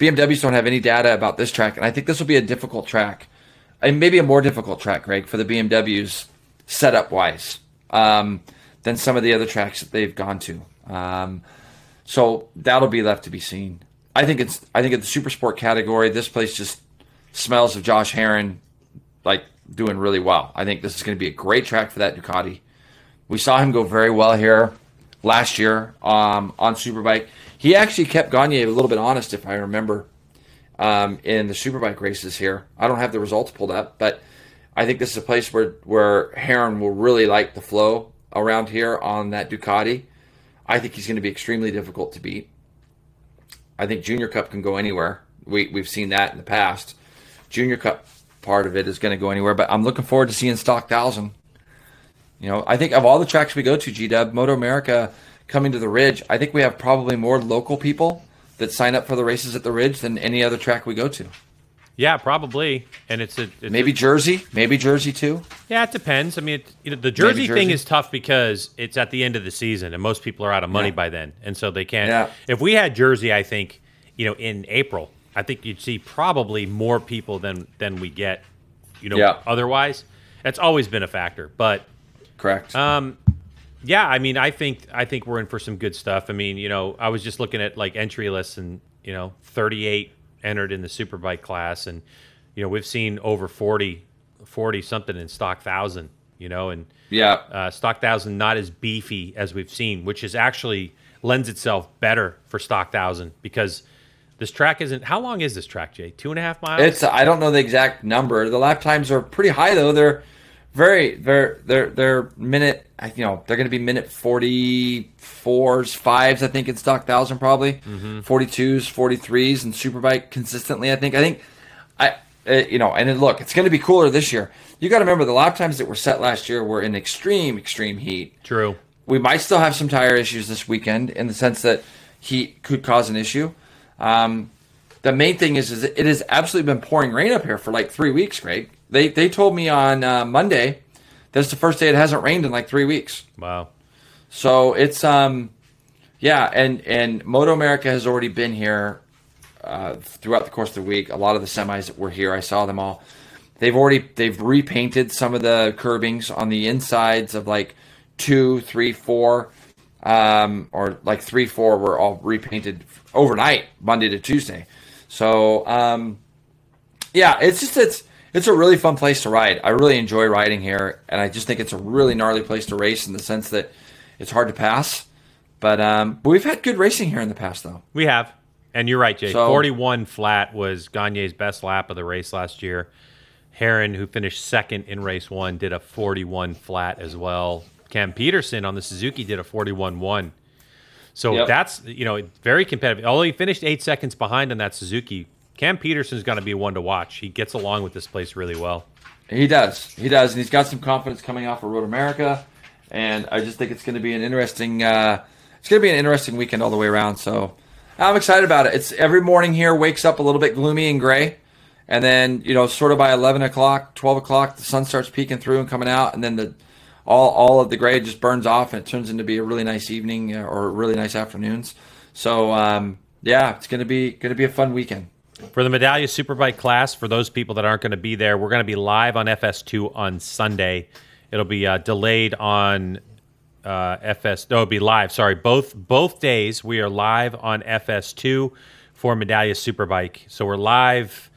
BMWs don't have any data about this track, and I think this will be a difficult track, and maybe a more difficult track, Greg, for the BMWs setup wise um, than some of the other tracks that they've gone to. Um, so that'll be left to be seen. I think it's. I think in the super sport category, this place just smells of Josh Herrin, like doing really well. I think this is going to be a great track for that Ducati. We saw him go very well here last year um, on Superbike. He actually kept Gagne a little bit honest, if I remember, um, in the Superbike races here. I don't have the results pulled up, but I think this is a place where where Herrin will really like the flow around here on that Ducati. I think he's going to be extremely difficult to beat. I think Junior Cup can go anywhere. We we've seen that in the past. Junior Cup part of it is going to go anywhere, but I'm looking forward to seeing Stock Thousand. You know, I think of all the tracks we go to, G Dub, Moto America coming to the Ridge, I think we have probably more local people that sign up for the races at the Ridge than any other track we go to. Yeah, probably. And it's a it's Maybe Jersey, maybe Jersey too. Yeah, it depends. I mean, it, you know, the Jersey, thing is tough because it's at the end of the season, and most people are out of money Yeah. by then, and so they can't. Yeah. If we had Jersey, I think you know in April, I think you'd see probably more people than than we get. You know, Yeah. otherwise, that's always been a factor. But Correct. um, yeah, I mean, I think I think we're in for some good stuff. I mean, you know, I was just looking at like entry lists, and you know, 38 entered in the superbike class, and you know, we've seen over 40, 40 something in stock thousand. You know, and yeah. uh, stock thousand not as beefy as we've seen, which is actually lends itself better for stock thousand because this track isn't. How long is this track, Jay? Two and a half miles. It's I don't know the exact number. The lap times are pretty high though. They're very they're they're they're minute you know they're going to be minute 44s fives i think in stock thousand probably Mm-hmm. 42s 43s and superbike consistently i think i think i uh, you know and then look it's going to be cooler this year you got to remember the lap times that were set last year were in extreme extreme heat True. we might still have some tire issues this weekend in the sense that heat could cause an issue. Um, the main thing is, is it has absolutely been pouring rain up here for like three weeks, Greg. They they told me on uh, Monday that's the first day it hasn't rained in like three weeks. Wow. So it's um, yeah, and and Moto America has already been here uh, throughout the course of the week. A lot of the semis that were here, I saw them all. They've already they've repainted some of the curbings on the insides of like two, three, four, um, or like three, four were all repainted overnight, Monday to Tuesday. So um, yeah, it's just it's it's a really fun place to ride. I really enjoy riding here, and I just think it's a really gnarly place to race in the sense that it's hard to pass. But um, but we've had good racing here in the past, though. We have. And you're right, Jay. So- 41 flat was Gagne's best lap of the race last year. Herrin, who finished second in race one, did a 41 flat as well. Cam Petersen on the Suzuki did a 41 1. So Yep. that's, you know, very competitive. Although he finished eight seconds behind on that Suzuki, Cam Petersen's going to be one to watch. He gets along with this place really well. He does, he does, and he's got some confidence coming off of Road America, and I just think it's going to be an interesting. Uh, it's going to be an interesting weekend all the way around. So I'm excited about it. It's every morning here wakes up a little bit gloomy and gray, and then you know, sort of by 11 o'clock, 12 o'clock, the sun starts peeking through and coming out, and then the all all of the gray just burns off, and it turns into be a really nice evening uh, or really nice afternoons. So um, yeah, it's going to be going to be a fun weekend. For the Medallia Superbike class, for those people that aren't going to be there, we're going to be live on FS2 on Sunday. It'll be uh, delayed on uh, FS. No, it'll be live. Sorry, both both days we are live on FS2 for Medallia Superbike. So we're live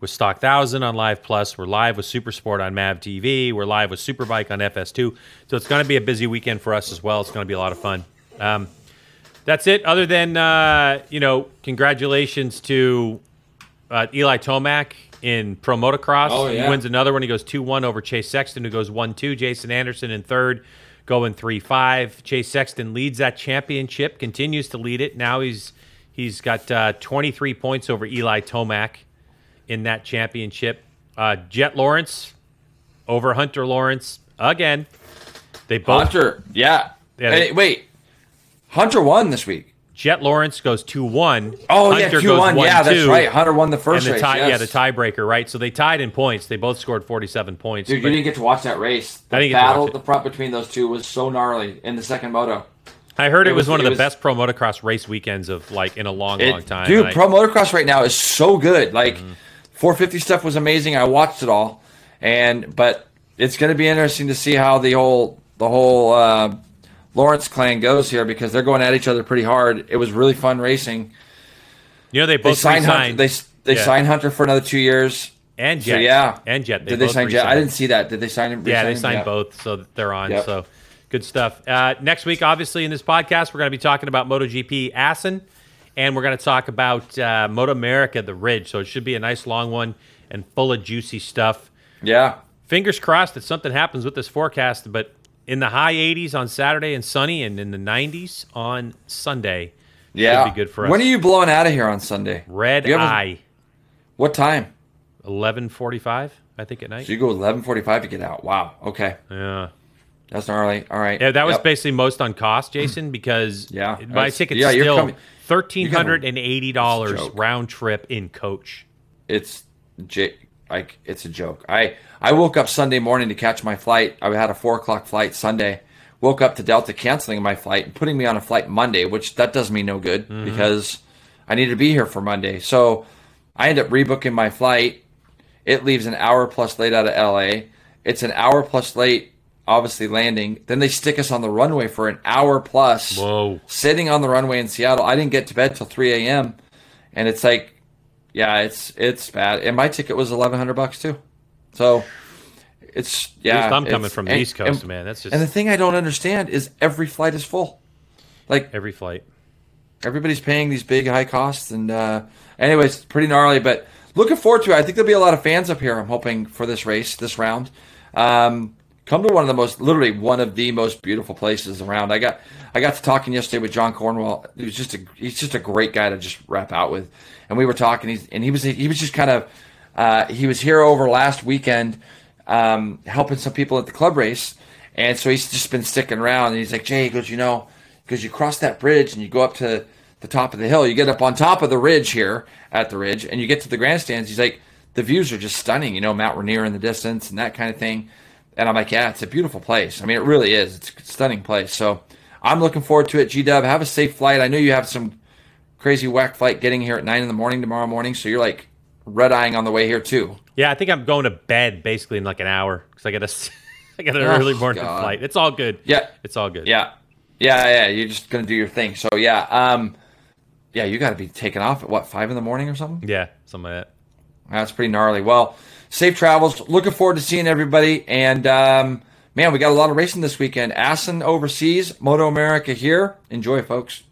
with Stock Thousand on Live Plus. We're live with Super Sport on Mav TV. We're live with Superbike on FS2. So it's going to be a busy weekend for us as well. It's going to be a lot of fun. Um, that's it. Other than uh, you know, congratulations to uh, Eli Tomac in Pro Motocross. Oh, He wins another one. He goes 2 1 over Chase Sexton, who goes 1 2. Jason Anderson in third, going 3 5. Chase Sexton leads that championship, continues to lead it. Now he's he's got uh, 23 points over Eli Tomac in that championship. Uh, Jett Lawrence over Hunter Lawrence again. They both Hunter, yeah. Yeah, Hey, wait, Hunter won this week. Jett Lawrence goes 2 1. Oh Hunter yeah, goes Q one. Yeah, that's 1-2. right. Hunter won the And first the race. tie, yes. yeah, the tiebreaker, right? So they tied in points. They both scored 47 points. Dude, you didn't get to watch that race. The I didn't get to battle the front between those two was so gnarly in the second moto. I heard it, it was, was- one of the was- best pro motocross race weekends of like in a long, It- long time. Dude, And I- pro motocross right now is so good. Like Mm-hmm. 450 stuff was amazing. I watched it all, and but it's going to be interesting to see how the whole the whole uh, Lawrence clan goes here because they're going at each other pretty hard. It was really fun racing. you know, they They both signed Hunter, they they Yeah. signed Hunter for another two years. and So Jett. yeah, and Jett. They Did they sign Jett? I didn't see that. Did they sign him? Yeah, they him? signed Yeah. both, so they're on. Yep. So good stuff. Uh, next week, obviously, in this podcast, we're going to be talking about MotoGP Assen, and we're going to talk about uh, Moto America, the Ridge. So it should be a nice long one and full of juicy stuff. Yeah, Fingers crossed that something happens with this forecast, but in the high 80s on Saturday and sunny, and in the 90s on Sunday. yeah. Should be good for us. When are you blowing out of here on Sunday? Red have a- Eye, What time? 11:45, I think at night. So you go 11:45 to get out. Wow. Okay, Yeah. that's gnarly. All right. Yeah, that was Yep. basically most on cost, Jason, because Yeah, my ticket's yeah, still thirteen hundred and eighty dollars It's a joke. round trip in coach. It's j like it's a joke. I I woke up Sunday morning to catch my flight. I had a four o'clock flight Sunday. Woke up to Delta canceling my flight and putting me on a flight Monday, which that does me no good Mm-hmm. because I need to be here for Monday. So I end up rebooking my flight. It leaves an hour plus late out of LA. It's an hour plus late, obviously landing. Then they stick us on the runway for an hour plus. Whoa. Sitting on the runway in Seattle. I didn't get to bed till 3 a.m. And it's like, yeah, it's it's bad. And my ticket was 1100 bucks too. So it's yeah. I'm coming from the and- East Coast, and- man. That's just And the thing I don't understand is every flight is full. Like every flight. everybody's paying these big high costs and uh anyways pretty gnarly but looking forward to it i think there'll be a lot of fans up here i'm hoping for this race this round um come to one of the most, literally one of the most beautiful places around. I got, I got to talking yesterday with John Cornwell. He was just a, he's just a great guy to just wrap out with. And we were talking, he's, and he was, he was just kind of, uh, he was here over last weekend, um, helping some people at the club race. And so he's just been sticking around. And he's like, Jay, he goes, you know, because you cross that bridge and you go up to the top of the hill, you get up on top of the ridge here at the ridge, and you get to the grandstands. He's like, the views are just stunning, you know, Mount Rainier in the distance and that kind of thing. And I'm like, yeah, it's a beautiful place. I mean, it really is. It's a stunning place. So I'm looking forward to it. G Dub, have a safe flight. I know you have some crazy whack flight getting here at nine in the morning tomorrow morning. So you're like red eyeing on the way here too. Yeah, I think I'm going to bed basically in like an hour because I got a, I got an oh, early morning God. flight. It's all good. Yeah, it's all good. Yeah, yeah, yeah. You're just gonna do your thing. So yeah, um, yeah, you got to be taken off at what five in the morning or something. Yeah, something like that. That's pretty gnarly. Well, safe travels. Looking forward to seeing everybody. And um, man, we got a lot of racing this weekend. Assen overseas, Moto America here. Enjoy, folks.